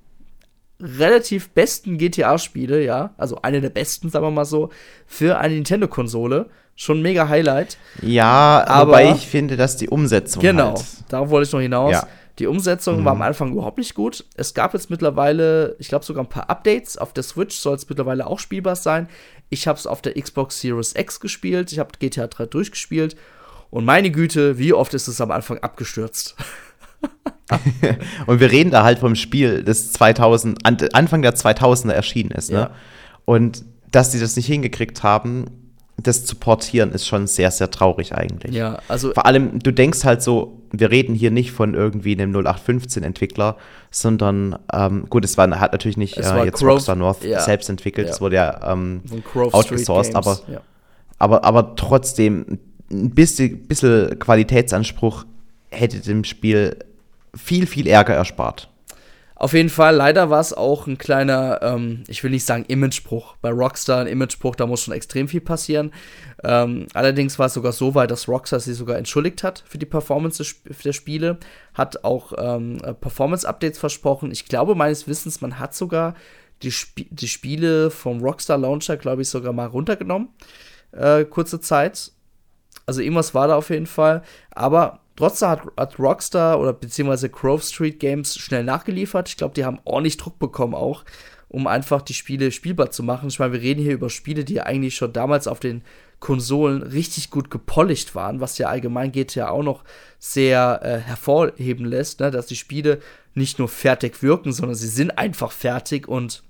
relativ besten GTA-Spiele, ja, also eine der besten, sagen wir mal so, für eine Nintendo-Konsole. Schon mega Highlight. Ja, aber wobei ich finde, dass die Umsetzung. Genau, halt darauf wollte ich noch hinaus. Ja. Die Umsetzung mhm. war am Anfang überhaupt nicht gut. Es gab jetzt mittlerweile, ich glaube sogar ein paar Updates. Auf der Switch soll es mittlerweile auch spielbar sein. Ich habe es auf der Xbox Series X gespielt. Ich habe GTA 3 durchgespielt. Und meine Güte, wie oft ist es am Anfang abgestürzt? und wir reden da halt vom Spiel, das 2000, Anfang der 2000er erschienen ist. Ne? Ja. Und dass sie das nicht hingekriegt haben, das zu portieren, ist schon sehr, sehr traurig eigentlich. Ja, also. Vor allem, du denkst halt so, wir reden hier nicht von irgendwie einem 0815-Entwickler, sondern, ähm, gut, es war, hat natürlich nicht äh, jetzt Grove, Rockstar North ja. selbst entwickelt, es ja. wurde ja ähm, outgesourced, aber, ja. aber, aber trotzdem, ein bisschen, bisschen Qualitätsanspruch hätte dem Spiel viel, viel Ärger erspart. Auf jeden Fall, leider war es auch ein kleiner, ähm, ich will nicht sagen Imagebruch. Bei Rockstar ein Imagebruch, da muss schon extrem viel passieren. Ähm, allerdings war es sogar so weit, dass Rockstar sich sogar entschuldigt hat für die Performance der Spiele, hat auch ähm, Performance-Updates versprochen. Ich glaube, meines Wissens, man hat sogar die, Sp die Spiele vom Rockstar Launcher, glaube ich, sogar mal runtergenommen. Äh, kurze Zeit. Also irgendwas war da auf jeden Fall. Aber Trotzdem hat, hat, Rockstar oder beziehungsweise Grove Street Games schnell nachgeliefert. Ich glaube, die haben ordentlich Druck bekommen auch, um einfach die Spiele spielbar zu machen. Ich meine, wir reden hier über Spiele, die eigentlich schon damals auf den Konsolen richtig gut gepolished waren, was ja allgemein geht ja auch noch sehr äh, hervorheben lässt, ne? dass die Spiele nicht nur fertig wirken, sondern sie sind einfach fertig und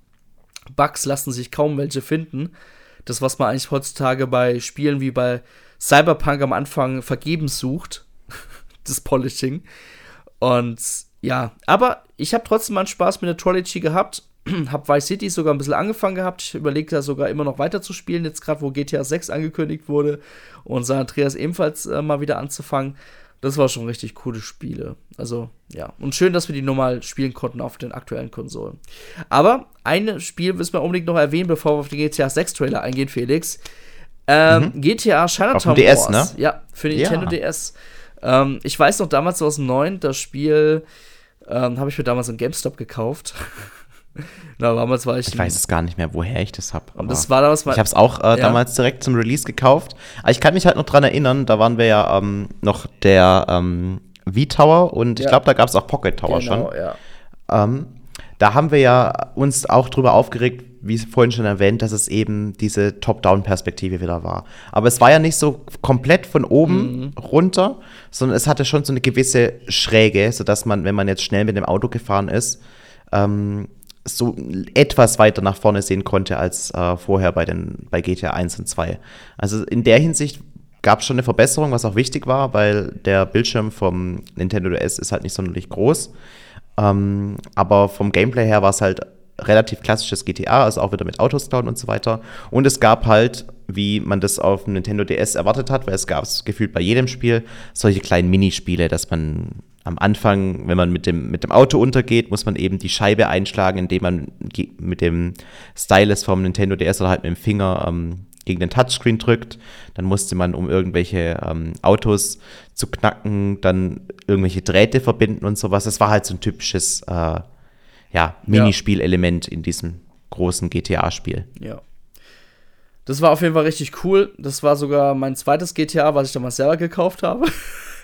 Bugs lassen sich kaum welche finden. Das, was man eigentlich heutzutage bei Spielen wie bei Cyberpunk am Anfang vergebens sucht, das Polishing. Und ja, aber ich habe trotzdem meinen Spaß mit der Trilogy gehabt. hab Vice City sogar ein bisschen angefangen gehabt. Ich überlege da sogar immer noch weiter zu spielen, jetzt gerade wo GTA 6 angekündigt wurde und San Andreas ebenfalls äh, mal wieder anzufangen. Das war schon richtig coole Spiele. Also, ja. Und schön, dass wir die normal spielen konnten auf den aktuellen Konsolen. Aber ein Spiel müssen wir unbedingt noch erwähnen, bevor wir auf den GTA 6 Trailer eingehen, Felix. Ähm, mhm. GTA Chinatown auf dem DS, Wars. Ne? Ja, für Nintendo ja. DS. Ähm, ich weiß noch damals 2009, das Spiel ähm, habe ich mir damals im GameStop gekauft. Na, damals war ich. Ich weiß es gar nicht mehr, woher ich das habe. Und das war damals mal. Ich habe es auch äh, ja. damals direkt zum Release gekauft. Aber ich kann mich halt noch dran erinnern, da waren wir ja ähm, noch der ähm, V-Tower und ich glaube, da gab es auch Pocket Tower genau, schon. Ja. Ähm, da haben wir ja uns auch drüber aufgeregt, wie vorhin schon erwähnt, dass es eben diese Top-Down-Perspektive wieder war. Aber es war ja nicht so komplett von oben mhm. runter, sondern es hatte schon so eine gewisse Schräge, sodass man, wenn man jetzt schnell mit dem Auto gefahren ist, ähm, so etwas weiter nach vorne sehen konnte als äh, vorher bei, den, bei GTA 1 und 2. Also in der Hinsicht gab es schon eine Verbesserung, was auch wichtig war, weil der Bildschirm vom Nintendo DS ist halt nicht sonderlich groß. Ähm, aber vom Gameplay her war es halt relativ klassisches GTA, also auch wieder mit Autos klauen und so weiter. Und es gab halt, wie man das auf dem Nintendo DS erwartet hat, weil es gab es gefühlt bei jedem Spiel, solche kleinen Minispiele, dass man am Anfang, wenn man mit dem, mit dem Auto untergeht, muss man eben die Scheibe einschlagen, indem man mit dem Stylus vom Nintendo DS oder halt mit dem Finger ähm, gegen den Touchscreen drückt. Dann musste man, um irgendwelche ähm, Autos zu knacken, dann irgendwelche Drähte verbinden und sowas. Das war halt so ein typisches äh, ja, Minispielelement in diesem großen GTA-Spiel. Ja. Das war auf jeden Fall richtig cool. Das war sogar mein zweites GTA, was ich damals selber gekauft habe.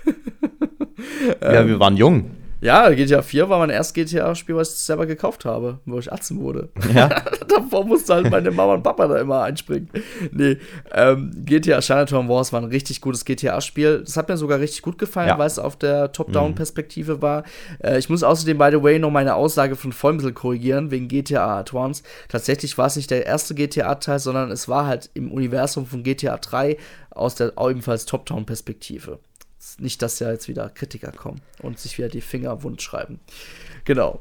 ja, wir waren jung. Ja, GTA 4 war mein erstes GTA-Spiel, was ich selber gekauft habe, wo ich 18 wurde. Ja. Davor musste halt meine Mama und Papa da immer einspringen. Nee, ähm, GTA Chinatown Wars war ein richtig gutes GTA-Spiel. Das hat mir sogar richtig gut gefallen, Ja. weil es auf der Top-Down-Perspektive war. Äh, ich muss außerdem, by the way, noch meine Aussage von vorhin ein bisschen korrigieren, wegen GTA Advance. Tatsächlich war es nicht der erste GTA-Teil, sondern es war halt im Universum von GTA 3 aus der ebenfalls Top-Down-Perspektive. Nicht, dass ja jetzt wieder Kritiker kommen und sich wieder die Finger wund schreiben. Genau.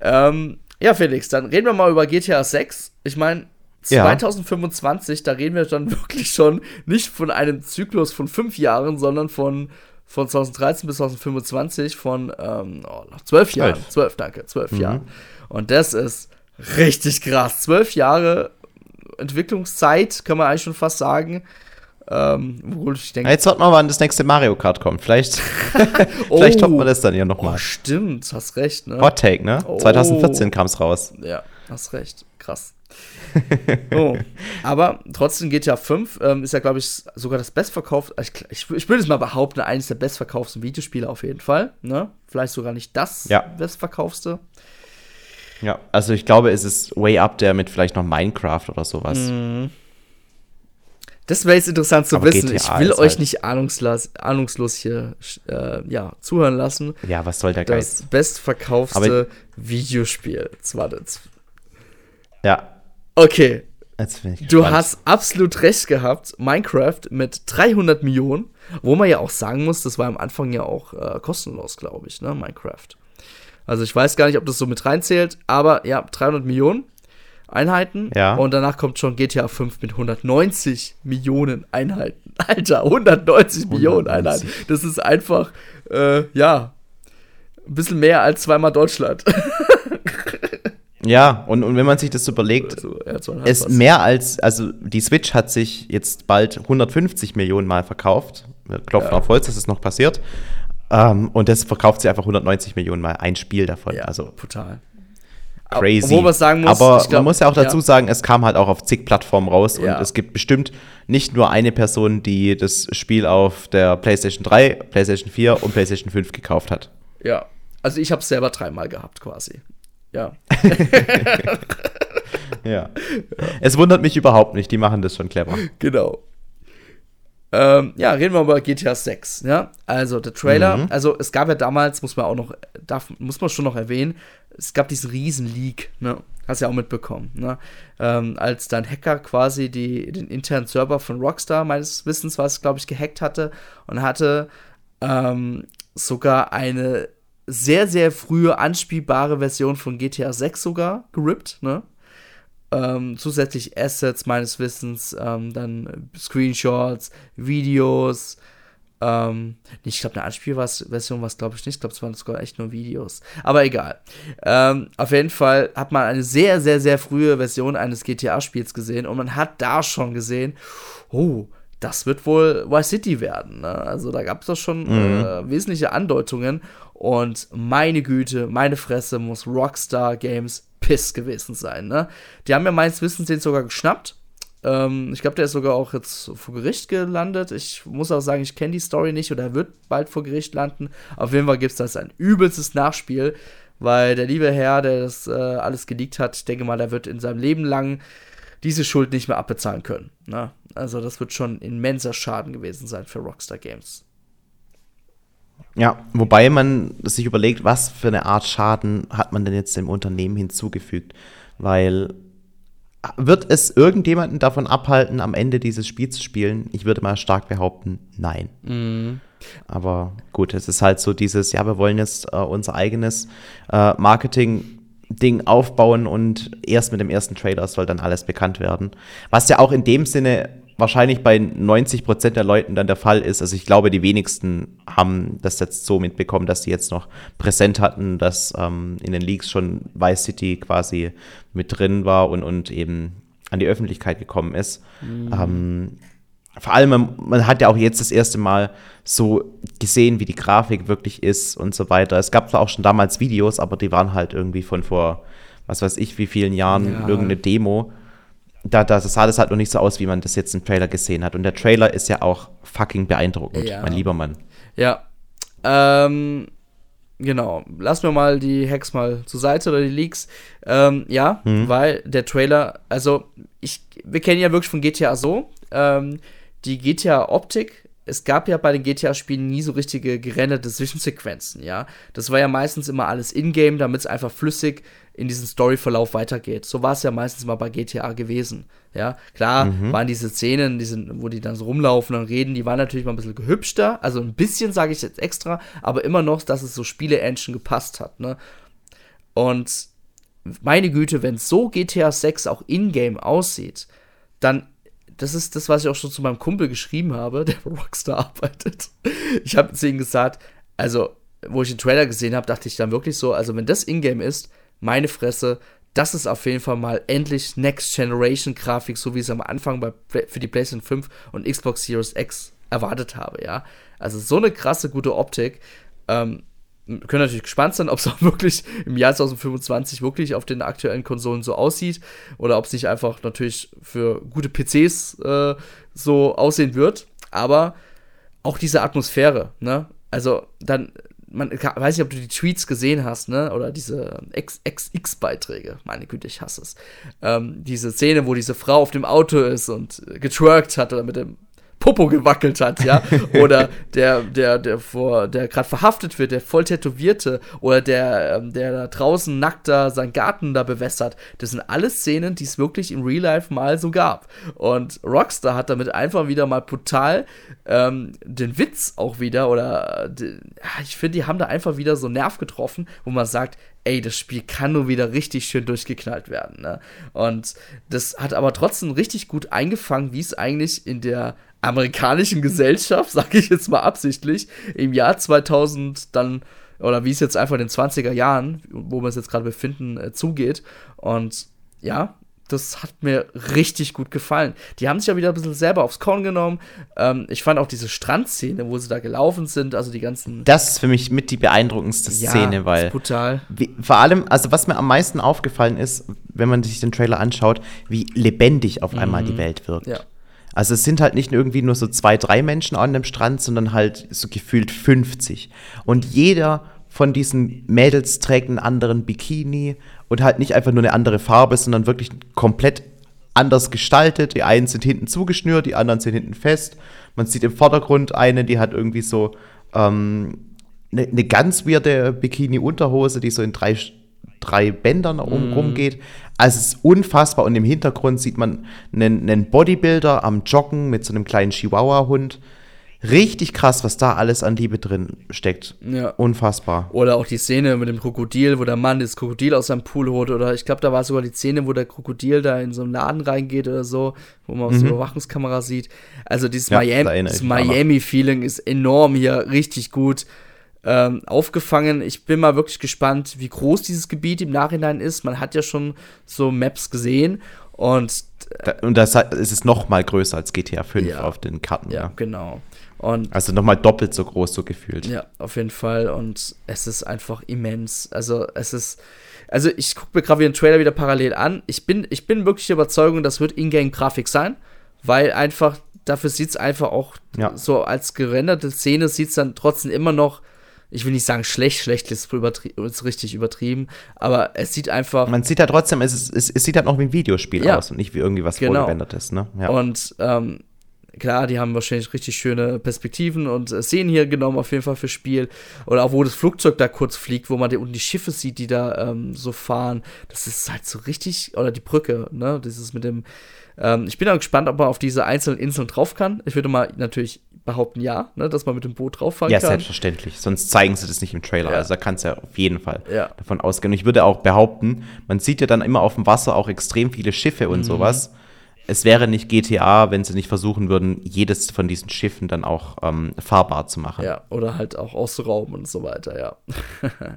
Ähm, ja, Felix, dann reden wir mal über GTA 6. Ich meine, Ja. 2025, da reden wir dann wirklich schon nicht von einem Zyklus von fünf Jahren, sondern von, von 2013 bis 2025 von ähm, oh, zwölf Jahren. Zwölf. Zwölf, danke, zwölf Jahren. Und das ist richtig krass. Zwölf Jahre Entwicklungszeit, kann man eigentlich schon fast sagen. Ähm, denke, Jetzt warten wir mal, wann das nächste Mario Kart kommt. Vielleicht, vielleicht toppen wir das dann ja Oh, nochmal. stimmt, hast recht, ne? Hot Take, ne? Oh. 2014 kam es raus. Ja, hast recht. Krass. oh. Aber trotzdem GTA 5 ähm, ist ja, glaube ich, sogar das bestverkaufte, ich, ich, ich würde es mal behaupten, eines der bestverkauften Videospiele auf jeden Fall. Ne? Vielleicht sogar nicht das Ja. bestverkaufste. Ja, also ich glaube, es ist way up there mit vielleicht noch Minecraft oder sowas. Mhm. Das wäre jetzt interessant zu Aber wissen. GTA ich will euch halt- nicht ahnungslos, ahnungslos hier äh, ja, zuhören lassen. Ja, was soll der Das Geist? bestverkaufte Videospiel. Das war das. Ja, Okay, jetzt bin ich Du hast absolut recht gehabt. Minecraft mit 300 Millionen, wo man ja auch sagen muss, das war am Anfang ja auch äh, kostenlos, glaube ich, ne, Minecraft. Also ich weiß gar nicht, ob das so mit reinzählt, aber ja, 300 Millionen Einheiten. Ja. Und danach kommt schon GTA 5 mit 190 Millionen Einheiten. Alter, 190 Millionen 190. Einheiten. Das ist einfach, äh, ja, ein bisschen mehr als zweimal Deutschland. Ja, und, und wenn man sich das überlegt, Also, ja, fast. mehr als, also die Switch hat sich jetzt bald 150 Millionen Mal verkauft. Wir klopfen Ja. auf Holz, dass es noch passiert. Ähm, und das verkauft sie einfach 190 Millionen Mal ein Spiel davon. ja, Also brutal. Crazy. Obwohl man sagen muss, Aber glaub, man muss ja auch dazu ja. sagen, es kam halt auch auf zig Plattformen raus Ja. und es gibt bestimmt nicht nur eine Person, die das Spiel auf der PlayStation 3, PlayStation 4 und PlayStation 5 gekauft hat. Ja, also ich habe es selber dreimal gehabt quasi. Ja. Ja. Es wundert mich überhaupt nicht, die machen das schon clever. Genau. Ähm, ja, reden wir über GTA 6. Ja, also der Trailer. Mhm. Also es gab ja damals, muss man auch noch, darf, muss man schon noch erwähnen, es gab diesen riesen Leak. Ne? Hast ja auch mitbekommen. Ne? Ähm, als dann Hacker quasi die, den internen Server von Rockstar meines Wissens was, glaube ich, gehackt hatte und hatte ähm, sogar eine sehr sehr frühe anspielbare Version von GTA 6 sogar gerippt. Ne? Ähm, zusätzlich Assets meines Wissens, ähm, dann Screenshots, Videos. Ähm, nee, ich glaube, eine Anspielversion war es, glaube ich, nicht. Ich glaube, es waren sogar echt nur Videos. Aber egal. Ähm, auf jeden Fall hat man eine sehr, sehr, sehr frühe Version eines GTA-Spiels gesehen und man hat da schon gesehen, oh, das wird wohl Vice City werden. Ne? Also da gab es doch schon äh, wesentliche Andeutungen. Und meine Güte, meine Fresse muss Rockstar Games piss gewesen sein. Ne? Die haben ja meines Wissens den sogar geschnappt. Ähm, ich glaube, der ist sogar auch jetzt vor Gericht gelandet. Ich muss auch sagen, ich kenne die Story nicht oder er wird bald vor Gericht landen. Auf jeden Fall gibt es das ein übelstes Nachspiel, weil der liebe Herr, der das äh, alles geleakt hat, ich denke mal, der wird in seinem Leben lang diese Schuld nicht mehr abbezahlen können. Ne? Also das wird schon immenser Schaden gewesen sein für Rockstar Games. Ja, wobei man sich überlegt, was für eine Art Schaden hat man denn jetzt dem Unternehmen hinzugefügt? Weil wird es irgendjemanden davon abhalten, am Ende dieses Spiels zu spielen? Ich würde mal stark behaupten, nein. Aber gut, es ist halt so dieses, ja, wir wollen jetzt äh, unser eigenes äh, Marketing-Ding aufbauen und erst mit dem ersten Trailer soll dann alles bekannt werden. Was ja auch in dem Sinne wahrscheinlich bei 90 Prozent der Leuten dann der Fall ist. Also ich glaube, die wenigsten haben das jetzt so mitbekommen, dass sie jetzt noch präsent hatten, dass ähm, in den Leaks schon Vice City quasi mit drin war und, und eben an die Öffentlichkeit gekommen ist. Ähm, vor allem, man, man hat ja auch jetzt das erste Mal so gesehen, wie die Grafik wirklich ist und so weiter. Es gab zwar auch schon damals Videos, aber die waren halt irgendwie von vor, was weiß ich, wie vielen Jahren Ja. irgendeine Demo. Da, da sah das halt noch nicht so aus, wie man das jetzt im Trailer gesehen hat. Und der Trailer ist ja auch fucking beeindruckend, Ja. mein lieber Mann. Ja, Ähm, genau. Lassen wir mal die Hacks mal zur Seite oder die Leaks. Ähm, ja, mhm. weil der Trailer, also ich, wir kennen ja wirklich von GTA so, ähm, die GTA-Optik es gab ja bei den GTA-Spielen nie so richtige gerenderte Zwischensequenzen, ja. Das war ja meistens immer alles in-game, damit es einfach flüssig in diesen Storyverlauf weitergeht. So war es ja meistens mal bei GTA gewesen, ja. Klar mhm. waren diese Szenen, die sind, wo die dann so rumlaufen und reden, die waren natürlich mal ein bisschen gehübschter, also ein bisschen sage ich jetzt extra, aber immer noch, dass es so Spiele-Engine gepasst hat, ne. Und meine Güte, wenn so GTA 6 auch in-game aussieht, dann das ist das, was ich auch schon zu meinem Kumpel geschrieben habe, der bei Rockstar arbeitet. Ich habe zu ihm gesagt, also, wo ich den Trailer gesehen habe, dachte ich dann wirklich so, also wenn das Ingame ist, meine Fresse, das ist auf jeden Fall mal endlich Next Generation Grafik, so wie es am Anfang bei, für die PlayStation 5 und Xbox Series X erwartet habe, ja. Also so eine krasse gute Optik. Ähm, können natürlich gespannt sein, ob es auch wirklich im Jahr 2025 wirklich auf den aktuellen Konsolen so aussieht oder ob es nicht einfach natürlich für gute PCs äh, so aussehen wird. Aber auch diese Atmosphäre, ne? Also dann, man weiß nicht, ob du die Tweets gesehen hast, ne? Oder diese XX-Beiträge. Meine Güte, ich hasse es. Ähm, diese Szene, wo diese Frau auf dem Auto ist und getwerkt hat oder mit dem Popo gewackelt hat, ja, oder der, der, der vor, der gerade verhaftet wird, der voll tätowierte, oder der, ähm, der da draußen nackt da seinen Garten da bewässert. Das sind alles Szenen, die es wirklich im Real Life mal so gab. Und Rockstar hat damit einfach wieder mal brutal ähm, den Witz auch wieder, oder die, ich finde, die haben da einfach wieder so einen Nerv getroffen, wo man sagt, ey, das Spiel kann nur wieder richtig schön durchgeknallt werden. Ne? Und das hat aber trotzdem richtig gut eingefangen, wie es eigentlich in der amerikanischen Gesellschaft, sage ich jetzt mal absichtlich, im Jahr 2000 dann, oder wie es jetzt einfach in den 20er Jahren, wo wir uns jetzt gerade befinden, äh, zugeht. Und ja, das hat mir richtig gut gefallen. Die haben sich ja wieder ein bisschen selber aufs Korn genommen. Ähm, ich fand auch diese Strandszene, wo sie da gelaufen sind, also die ganzen. Das ist für mich mit die beeindruckendste ja, Szene, weil. Ist brutal. Wie, vor allem, also was mir am meisten aufgefallen ist, wenn man sich den Trailer anschaut, wie lebendig auf einmal mhm. die Welt wirkt. Ja. Also es sind halt nicht irgendwie nur so zwei, drei Menschen an dem Strand, sondern halt so gefühlt 50. Und jeder von diesen Mädels trägt einen anderen Bikini und halt nicht einfach nur eine andere Farbe, sondern wirklich komplett anders gestaltet. Die einen sind hinten zugeschnürt, die anderen sind hinten fest. Man sieht im Vordergrund eine, die hat irgendwie so ähm, eine, eine ganz weirde Bikini-Unterhose, die so in drei, drei Bändern mm. rumgeht. Also es ist unfassbar und im Hintergrund sieht man einen, einen Bodybuilder am Joggen mit so einem kleinen Chihuahua-Hund. Richtig krass, was da alles an Liebe drin steckt. Ja. Unfassbar. Oder auch die Szene mit dem Krokodil, wo der Mann das Krokodil aus seinem Pool holt. Oder ich glaube, da war sogar die Szene, wo der Krokodil da in so einen Laden reingeht oder so, wo man mhm. aus der Überwachungskamera sieht. Also dieses ja, Miami-Feeling Miami ist enorm hier, richtig gut ähm, aufgefangen. Ich bin mal wirklich gespannt, wie groß dieses Gebiet im Nachhinein ist. Man hat ja schon so Maps gesehen und da, und das ist es noch mal größer als GTA 5 ja, auf den Karten. Ja, ja. genau. Und also noch mal doppelt so groß so gefühlt. Ja, auf jeden Fall und es ist einfach immens. Also es ist also ich gucke mir gerade den Trailer wieder parallel an. Ich bin ich bin wirklich der Überzeugung, das wird Ingame Grafik sein, weil einfach dafür sieht es einfach auch ja. so als gerenderte Szene sieht es dann trotzdem immer noch ich will nicht sagen schlecht, schlecht ist, ist richtig übertrieben, aber es sieht einfach. Man sieht ja trotzdem, es, ist, es, es sieht halt noch wie ein Videospiel ja. aus und nicht wie irgendwie was genau. vorgewendetes, ne? Ja. Und ähm, klar, die haben wahrscheinlich richtig schöne Perspektiven und äh, Szenen hier genommen, auf jeden Fall für Spiel. Oder auch wo das Flugzeug da kurz fliegt, wo man die, unten die Schiffe sieht, die da ähm, so fahren. Das ist halt so richtig, oder die Brücke, ne? Das ist mit dem. Ähm, ich bin auch gespannt, ob man auf diese einzelnen Inseln drauf kann. Ich würde mal natürlich behaupten ja, ne, dass man mit dem Boot drauffahren ja, kann. Ja, selbstverständlich. Sonst zeigen sie das nicht im Trailer. Ja. Also da kannst du ja auf jeden Fall ja. davon ausgehen. Und ich würde auch behaupten, man sieht ja dann immer auf dem Wasser auch extrem viele Schiffe und mhm. sowas. Es wäre nicht GTA, wenn sie nicht versuchen würden, jedes von diesen Schiffen dann auch ähm, fahrbar zu machen. Ja, oder halt auch auszurauben und so weiter, ja.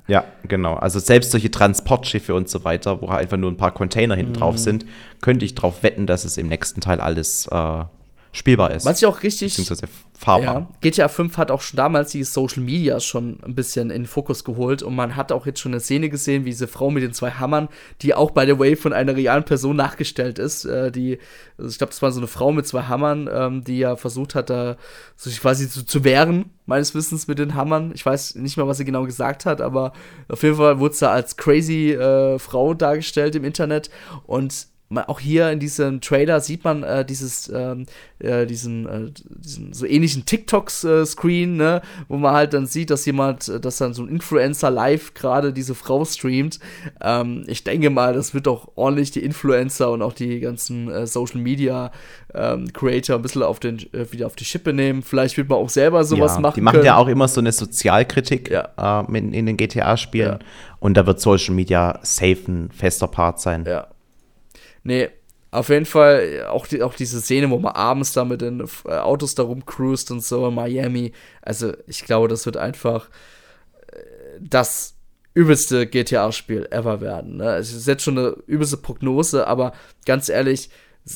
ja, genau. Also selbst solche Transportschiffe und so weiter, wo einfach nur ein paar Container hinten mhm. drauf sind, könnte ich darauf wetten, dass es im nächsten Teil alles äh, spielbar ist. Was ich auch richtig. Beziehungsweise fahrbar. Ja, GTA 5 hat auch schon damals die Social Media schon ein bisschen in den Fokus geholt und man hat auch jetzt schon eine Szene gesehen, wie diese Frau mit den zwei Hammern, die auch by the way von einer realen Person nachgestellt ist, äh, die, also ich glaube, das war so eine Frau mit zwei Hammern, ähm, die ja versucht hat, da sich quasi zu, zu wehren, meines Wissens mit den Hammern. Ich weiß nicht mehr, was sie genau gesagt hat, aber auf jeden Fall wurde sie als crazy äh, Frau dargestellt im Internet und auch hier in diesem Trailer sieht man äh, dieses, ähm, äh, diesen, äh, diesen so ähnlichen TikToks-Screen, ne, wo man halt dann sieht, dass jemand, äh, dass dann so ein Influencer live gerade diese Frau streamt. Ähm, ich denke mal, das wird auch ordentlich die Influencer und auch die ganzen äh, Social Media ähm, Creator ein bisschen auf den, äh, wieder auf die Schippe nehmen. Vielleicht wird man auch selber sowas ja, machen. Die machen können. ja auch immer so eine Sozialkritik ja. in, in, den GTA-Spielen. Ja. Und da wird Social Media safe ein fester Part sein. Ja. Nee, auf jeden Fall auch, die, auch diese Szene, wo man abends da mit den äh, Autos da rumcruist und so in Miami. Also, ich glaube, das wird einfach äh, das übelste GTA-Spiel ever werden. Ne? Es ist jetzt schon eine übelste Prognose, aber ganz ehrlich, äh,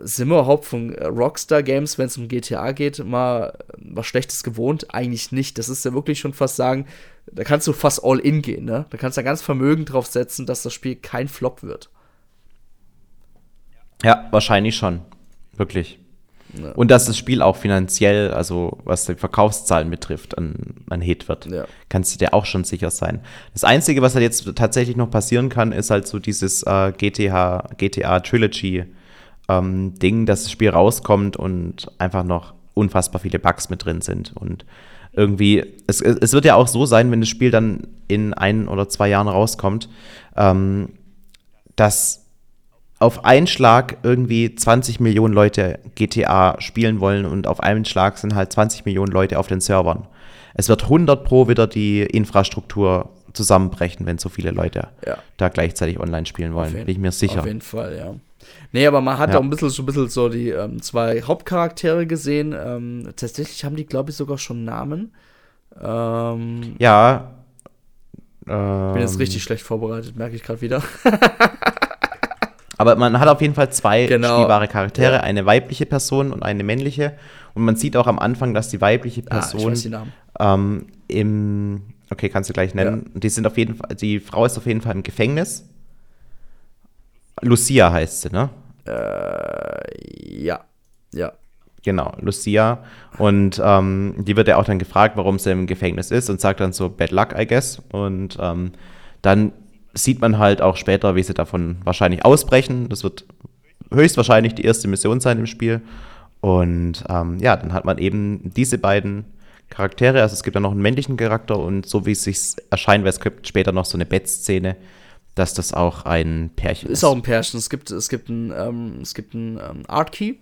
sind wir überhaupt von Rockstar Games, wenn es um GTA geht, mal was Schlechtes gewohnt? Eigentlich nicht. Das ist ja wirklich schon fast sagen, da kannst du fast all in gehen, ne? Da kannst du ganz Vermögen drauf setzen, dass das Spiel kein Flop wird. Ja, wahrscheinlich schon. Wirklich. Ja. Und dass das Spiel auch finanziell, also was die Verkaufszahlen betrifft, ein, ein Hit wird. Ja. Kannst du dir auch schon sicher sein. Das Einzige, was halt jetzt tatsächlich noch passieren kann, ist halt so dieses äh, GTA, GTA Trilogy ähm, Ding, dass das Spiel rauskommt und einfach noch unfassbar viele Bugs mit drin sind. Und irgendwie, es, es wird ja auch so sein, wenn das Spiel dann in ein oder zwei Jahren rauskommt, ähm, dass auf einen Schlag irgendwie 20 Millionen Leute GTA spielen wollen und auf einen Schlag sind halt 20 Millionen Leute auf den Servern. Es wird 100 pro wieder die Infrastruktur zusammenbrechen, wenn so viele Leute ja. da gleichzeitig online spielen wollen. Jeden, Bin ich mir sicher. Auf jeden Fall, ja. Nee, aber man hat ja. auch ein bisschen, so, ein bisschen so die ähm, zwei Hauptcharaktere gesehen. Ähm, tatsächlich haben die, glaube ich, sogar schon Namen. Ähm, ja. Ich bin jetzt richtig schlecht vorbereitet, merke ich gerade wieder. Aber man hat auf jeden Fall zwei genau. spielbare Charaktere, ja. eine weibliche Person und eine männliche. Und man sieht auch am Anfang, dass die weibliche Person ah, ähm, im, okay, kannst du gleich nennen. Ja. Die sind auf jeden Fall, die Frau ist auf jeden Fall im Gefängnis. Lucia heißt sie, ne? Äh, ja, ja. Genau, Lucia. Und ähm, die wird ja auch dann gefragt, warum sie im Gefängnis ist und sagt dann so, bad luck, I guess. Und ähm, dann sieht man halt auch später, wie sie davon wahrscheinlich ausbrechen. Das wird höchstwahrscheinlich die erste Mission sein im Spiel. Und ähm, ja, dann hat man eben diese beiden Charaktere. Also es gibt ja noch einen männlichen Charakter und so wie es sich erscheint, weil es gibt später noch so eine Bett-Szene, dass das auch ein Pärchen ist. Ist auch ein Pärchen. Es gibt, es gibt ein, ähm, es gibt ähm, Art Key.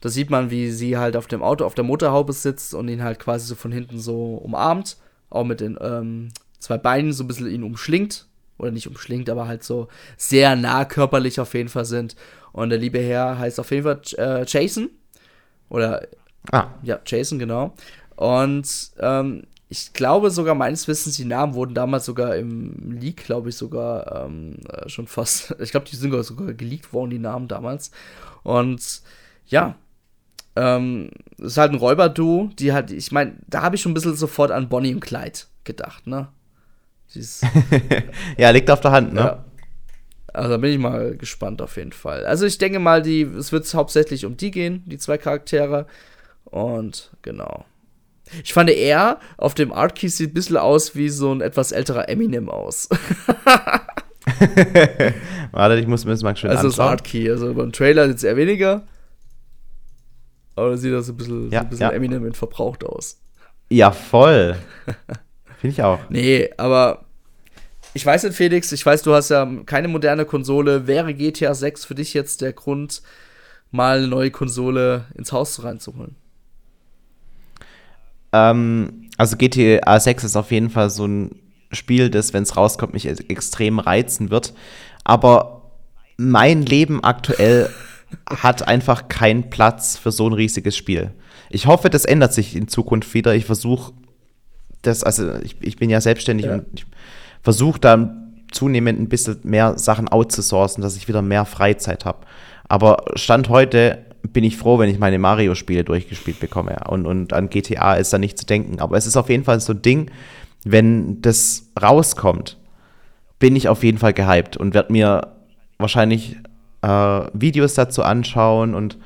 Da sieht man, wie sie halt auf dem Auto, auf der Motorhaube sitzt und ihn halt quasi so von hinten so umarmt. Auch mit den ähm, zwei Beinen so ein bisschen ihn umschlingt oder nicht umschlingt, aber halt so sehr nah körperlich auf jeden Fall sind. Und der liebe Herr heißt auf jeden Fall äh, Jason. Oder ah. ja, Jason, genau. Und ähm, ich glaube sogar meines Wissens, die Namen wurden damals sogar im Leak, glaube ich, sogar ähm, äh, schon fast. Ich glaube, die sind sogar geleakt worden, die Namen damals. Und ja, ähm, ist halt ein Räuberduo, die halt, ich meine, da habe ich schon ein bisschen sofort an Bonnie und Clyde gedacht, ne? ja, liegt auf der Hand, ne? Ja. Also da bin ich mal gespannt auf jeden Fall. Also ich denke mal, die, es wird hauptsächlich um die gehen, die zwei Charaktere. Und genau. Ich fand er auf dem Art Key sieht ein bisschen aus wie so ein etwas älterer Eminem aus. Warte, ich muss mir das mal schön also anschauen. Also das Art Key, also beim Trailer sieht es eher weniger. Aber sieht das ein bisschen, ja, so ein bisschen ja. Eminem verbraucht aus. Ja, voll. Finde ich auch. Nee, aber ich weiß nicht, Felix, ich weiß, du hast ja keine moderne Konsole. Wäre GTA 6 für dich jetzt der Grund, mal eine neue Konsole ins Haus reinzuholen? Ähm, also GTA 6 ist auf jeden Fall so ein Spiel, das, wenn es rauskommt, mich extrem reizen wird. Aber mein Leben aktuell hat einfach keinen Platz für so ein riesiges Spiel. Ich hoffe, das ändert sich in Zukunft wieder. Ich versuche das, also ich, ich bin ja selbstständig ja. und ich versuche da zunehmend ein bisschen mehr Sachen outzusourcen, dass ich wieder mehr Freizeit habe. Aber Stand heute bin ich froh, wenn ich meine Mario-Spiele durchgespielt bekomme. Und, und an GTA ist da nicht zu denken. Aber es ist auf jeden Fall so ein Ding, wenn das rauskommt, bin ich auf jeden Fall gehypt und werde mir wahrscheinlich äh, Videos dazu anschauen und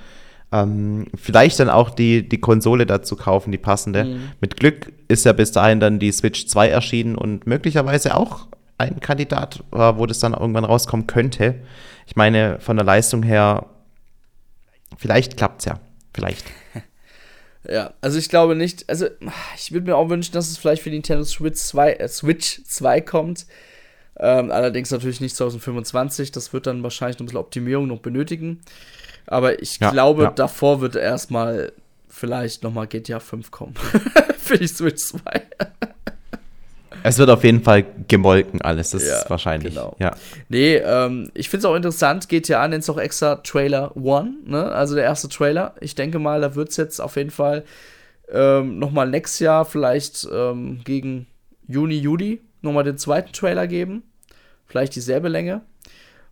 ähm, vielleicht dann auch die, die Konsole dazu kaufen, die passende. Mhm. Mit Glück ist ja bis dahin dann die Switch 2 erschienen und möglicherweise auch ein Kandidat, äh, wo das dann irgendwann rauskommen könnte. Ich meine, von der Leistung her, vielleicht klappt es ja. Vielleicht. Ja, also ich glaube nicht, also ich würde mir auch wünschen, dass es vielleicht für Nintendo Switch 2, äh, Switch 2 kommt. Ähm, allerdings natürlich nicht 2025, das wird dann wahrscheinlich noch ein bisschen Optimierung noch benötigen. Aber ich ja, glaube, ja. davor wird erstmal vielleicht nochmal GTA 5 kommen. für die Switch 2. Es wird auf jeden Fall gemolken alles, das ja, ist wahrscheinlich. Genau. Ja. Nee, ähm, ich finde es auch interessant, GTA nennt es auch extra Trailer One, ne? also der erste Trailer. Ich denke mal, da wird es jetzt auf jeden Fall ähm, nochmal nächstes Jahr, vielleicht ähm, gegen Juni, Juli, nochmal den zweiten Trailer geben. Vielleicht dieselbe Länge.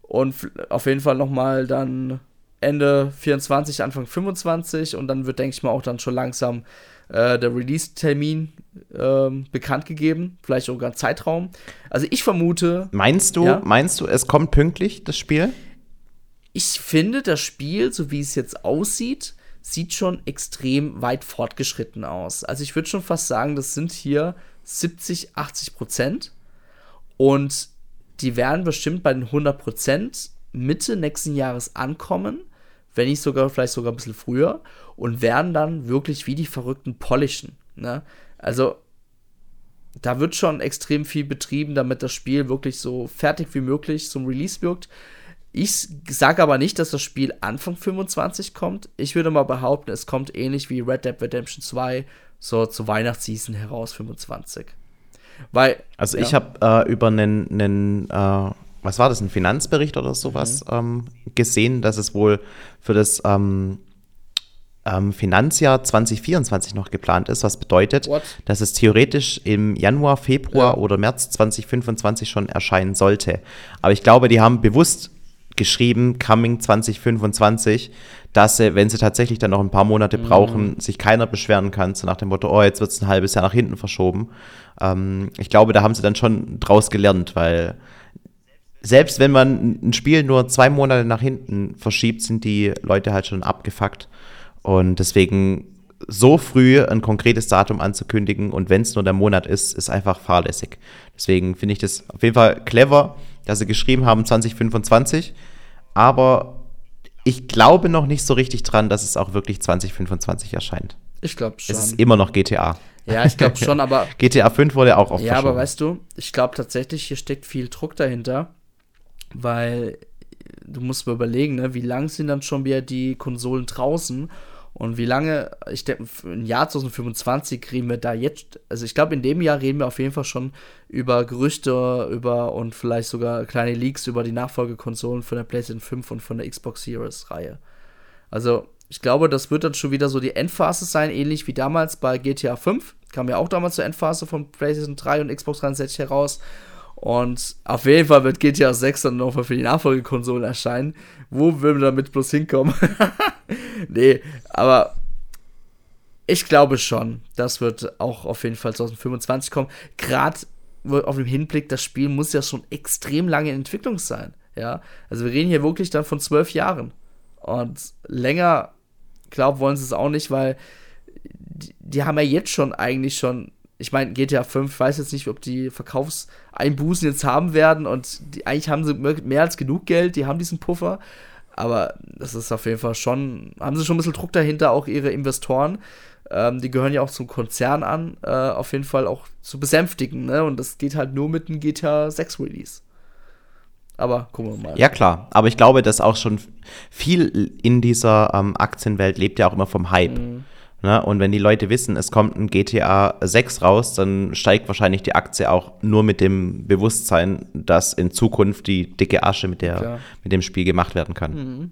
Und auf jeden Fall nochmal dann Ende 24, Anfang 25 und dann wird, denke ich mal, auch dann schon langsam äh, der Release-Termin ähm, bekannt gegeben, vielleicht sogar ein Zeitraum. Also ich vermute. Meinst du, ja, meinst du, es kommt pünktlich, das Spiel? Ich finde, das Spiel, so wie es jetzt aussieht, sieht schon extrem weit fortgeschritten aus. Also ich würde schon fast sagen, das sind hier 70, 80 Prozent. Und die werden bestimmt bei den 100 Prozent Mitte nächsten Jahres ankommen wenn nicht sogar, vielleicht sogar ein bisschen früher, und werden dann wirklich wie die Verrückten polischen. Ne? Also, da wird schon extrem viel betrieben, damit das Spiel wirklich so fertig wie möglich zum Release wirkt. Ich sage aber nicht, dass das Spiel Anfang 25 kommt. Ich würde mal behaupten, es kommt ähnlich wie Red Dead Redemption 2 so zur Weihnachtsseason heraus 25. Weil also ja. ich habe äh, über einen, einen äh, was war das, ein Finanzbericht oder sowas mhm. ähm, gesehen, dass es wohl für das ähm, ähm, Finanzjahr 2024 noch geplant ist, was bedeutet, What? dass es theoretisch im Januar, Februar ja. oder März 2025 schon erscheinen sollte. Aber ich glaube, die haben bewusst geschrieben, Coming 2025, dass sie, wenn sie tatsächlich dann noch ein paar Monate mhm. brauchen, sich keiner beschweren kann, so nach dem Motto, oh, jetzt wird es ein halbes Jahr nach hinten verschoben. Ähm, ich glaube, da haben sie dann schon draus gelernt, weil selbst wenn man ein Spiel nur zwei Monate nach hinten verschiebt, sind die Leute halt schon abgefuckt. Und deswegen so früh ein konkretes Datum anzukündigen und wenn es nur der Monat ist, ist einfach fahrlässig. Deswegen finde ich das auf jeden Fall clever, dass sie geschrieben haben 2025. Aber ich glaube noch nicht so richtig dran, dass es auch wirklich 2025 erscheint. Ich glaube schon. Es ist immer noch GTA. Ja, ich glaube schon, aber. GTA 5 wurde auch oft Ja, aber weißt du, ich glaube tatsächlich, hier steckt viel Druck dahinter weil du musst mal überlegen, ne, wie lang sind dann schon wieder die Konsolen draußen und wie lange, ich denke, im Jahr 2025 reden wir da jetzt, also ich glaube, in dem Jahr reden wir auf jeden Fall schon über Gerüchte, über und vielleicht sogar kleine Leaks über die Nachfolgekonsolen von der PlayStation 5 und von der Xbox Series Reihe. Also, ich glaube, das wird dann schon wieder so die Endphase sein, ähnlich wie damals bei GTA 5. Kam ja auch damals zur Endphase von PlayStation 3 und Xbox 360 heraus. Und auf jeden Fall wird GTA 6 dann nochmal für die Nachfolgekonsolen erscheinen. Wo will man damit bloß hinkommen? nee, aber ich glaube schon, das wird auch auf jeden Fall 2025 kommen. Gerade auf dem Hinblick, das Spiel muss ja schon extrem lange in Entwicklung sein. Ja, also wir reden hier wirklich dann von zwölf Jahren. Und länger, glaube wollen sie es auch nicht, weil die, die haben ja jetzt schon eigentlich schon ich meine, GTA 5, ich weiß jetzt nicht, ob die Verkaufseinbußen jetzt haben werden und die, eigentlich haben sie mehr als genug Geld, die haben diesen Puffer. Aber das ist auf jeden Fall schon, haben sie schon ein bisschen Druck dahinter, auch ihre Investoren, ähm, die gehören ja auch zum Konzern an, äh, auf jeden Fall auch zu besänftigen, ne? Und das geht halt nur mit einem GTA 6 Release. Aber gucken wir mal. Ja, klar. Aber ich glaube, dass auch schon viel in dieser ähm, Aktienwelt lebt ja auch immer vom Hype. Mhm. Ne? Und wenn die Leute wissen, es kommt ein GTA 6 raus, dann steigt wahrscheinlich die Aktie auch nur mit dem Bewusstsein, dass in Zukunft die dicke Asche mit, der, mit dem Spiel gemacht werden kann. Mhm.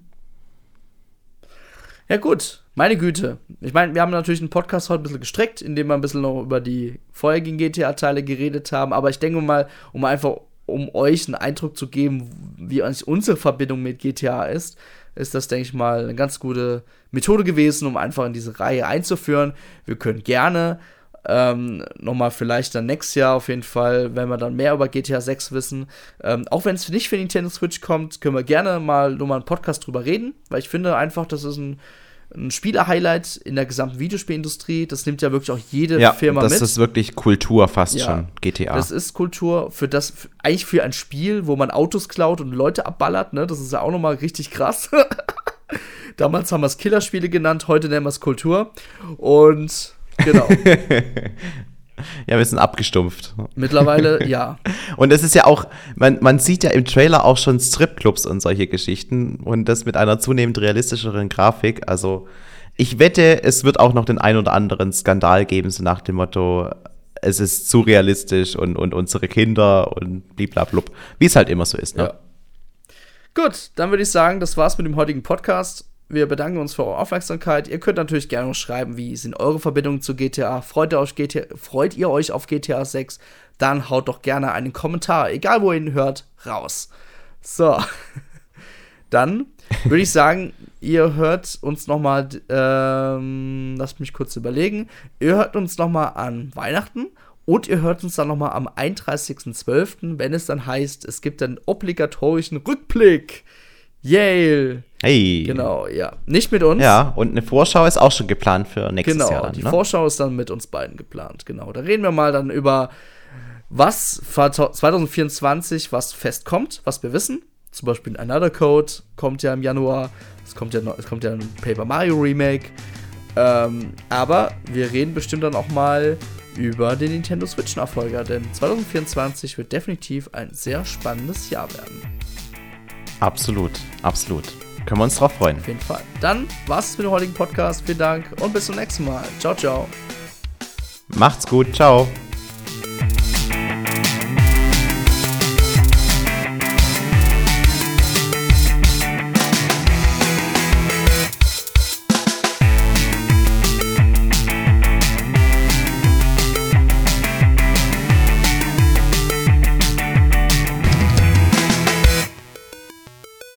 Ja, gut. Meine Güte. Ich meine, wir haben natürlich einen Podcast heute ein bisschen gestreckt, indem wir ein bisschen noch über die vorherigen GTA-Teile geredet haben. Aber ich denke mal, um einfach um euch einen Eindruck zu geben, wie eigentlich unsere Verbindung mit GTA ist, ist das, denke ich mal, eine ganz gute Methode gewesen, um einfach in diese Reihe einzuführen. Wir können gerne ähm, nochmal vielleicht dann nächstes Jahr auf jeden Fall, wenn wir dann mehr über GTA 6 wissen. Ähm, auch wenn es nicht für Nintendo Switch kommt, können wir gerne mal nochmal einen Podcast drüber reden, weil ich finde einfach, das ist ein, ein Spieler-Highlight in der gesamten Videospielindustrie. Das nimmt ja wirklich auch jede ja, Firma das mit. Das ist wirklich Kultur fast Ja. schon, GTA. Das ist Kultur für das, für, eigentlich für ein Spiel, wo man Autos klaut und Leute abballert, ne? Das ist ja auch nochmal richtig krass. Damals haben wir es Killerspiele genannt, heute nennen wir es Kultur. Und genau, ja, wir sind abgestumpft. mittlerweile ja. Und es ist ja auch, man, man sieht ja im Trailer auch schon Stripclubs und solche Geschichten und das mit einer zunehmend realistischeren Grafik. Also ich wette, es wird auch noch den ein oder anderen Skandal geben, so nach dem Motto, es ist zu realistisch und, und unsere Kinder und bliblablub, wie es halt immer so ist. Ne? Ja. Gut, dann würde ich sagen, das war's mit dem heutigen Podcast. Wir bedanken uns für eure Aufmerksamkeit. Ihr könnt natürlich gerne noch schreiben, wie sind eure Verbindungen zu GTA? Freut ihr, euch GTA? freut ihr euch auf GTA 6? Dann haut doch gerne einen Kommentar, egal wo ihr ihn hört, raus. So. Dann würde ich sagen, ihr hört uns noch mal, ähm, lasst mich kurz überlegen, ihr hört uns noch mal an Weihnachten und ihr hört uns dann noch mal am 31.12., wenn es dann heißt, es gibt einen obligatorischen Rückblick. Yay! Hey. Genau, ja. Nicht mit uns. Ja, und eine Vorschau ist auch schon geplant für nächstes Genau, Jahr dann. die ne? Vorschau ist dann mit uns beiden geplant. Genau, da reden wir mal dann über was für 2024 was festkommt, was wir wissen. Zum Beispiel Another Code kommt ja im Januar. Es kommt ja, es kommt ja ein Paper Mario Remake. Ähm, aber wir reden bestimmt dann auch mal über den Nintendo Switch Nachfolger, denn 2024 wird definitiv ein sehr spannendes Jahr werden. Absolut, absolut. Können wir uns drauf freuen. Auf jeden Fall. Dann war's es mit dem heutigen Podcast. Vielen Dank und bis zum nächsten Mal. Ciao, ciao. Macht's gut, ciao.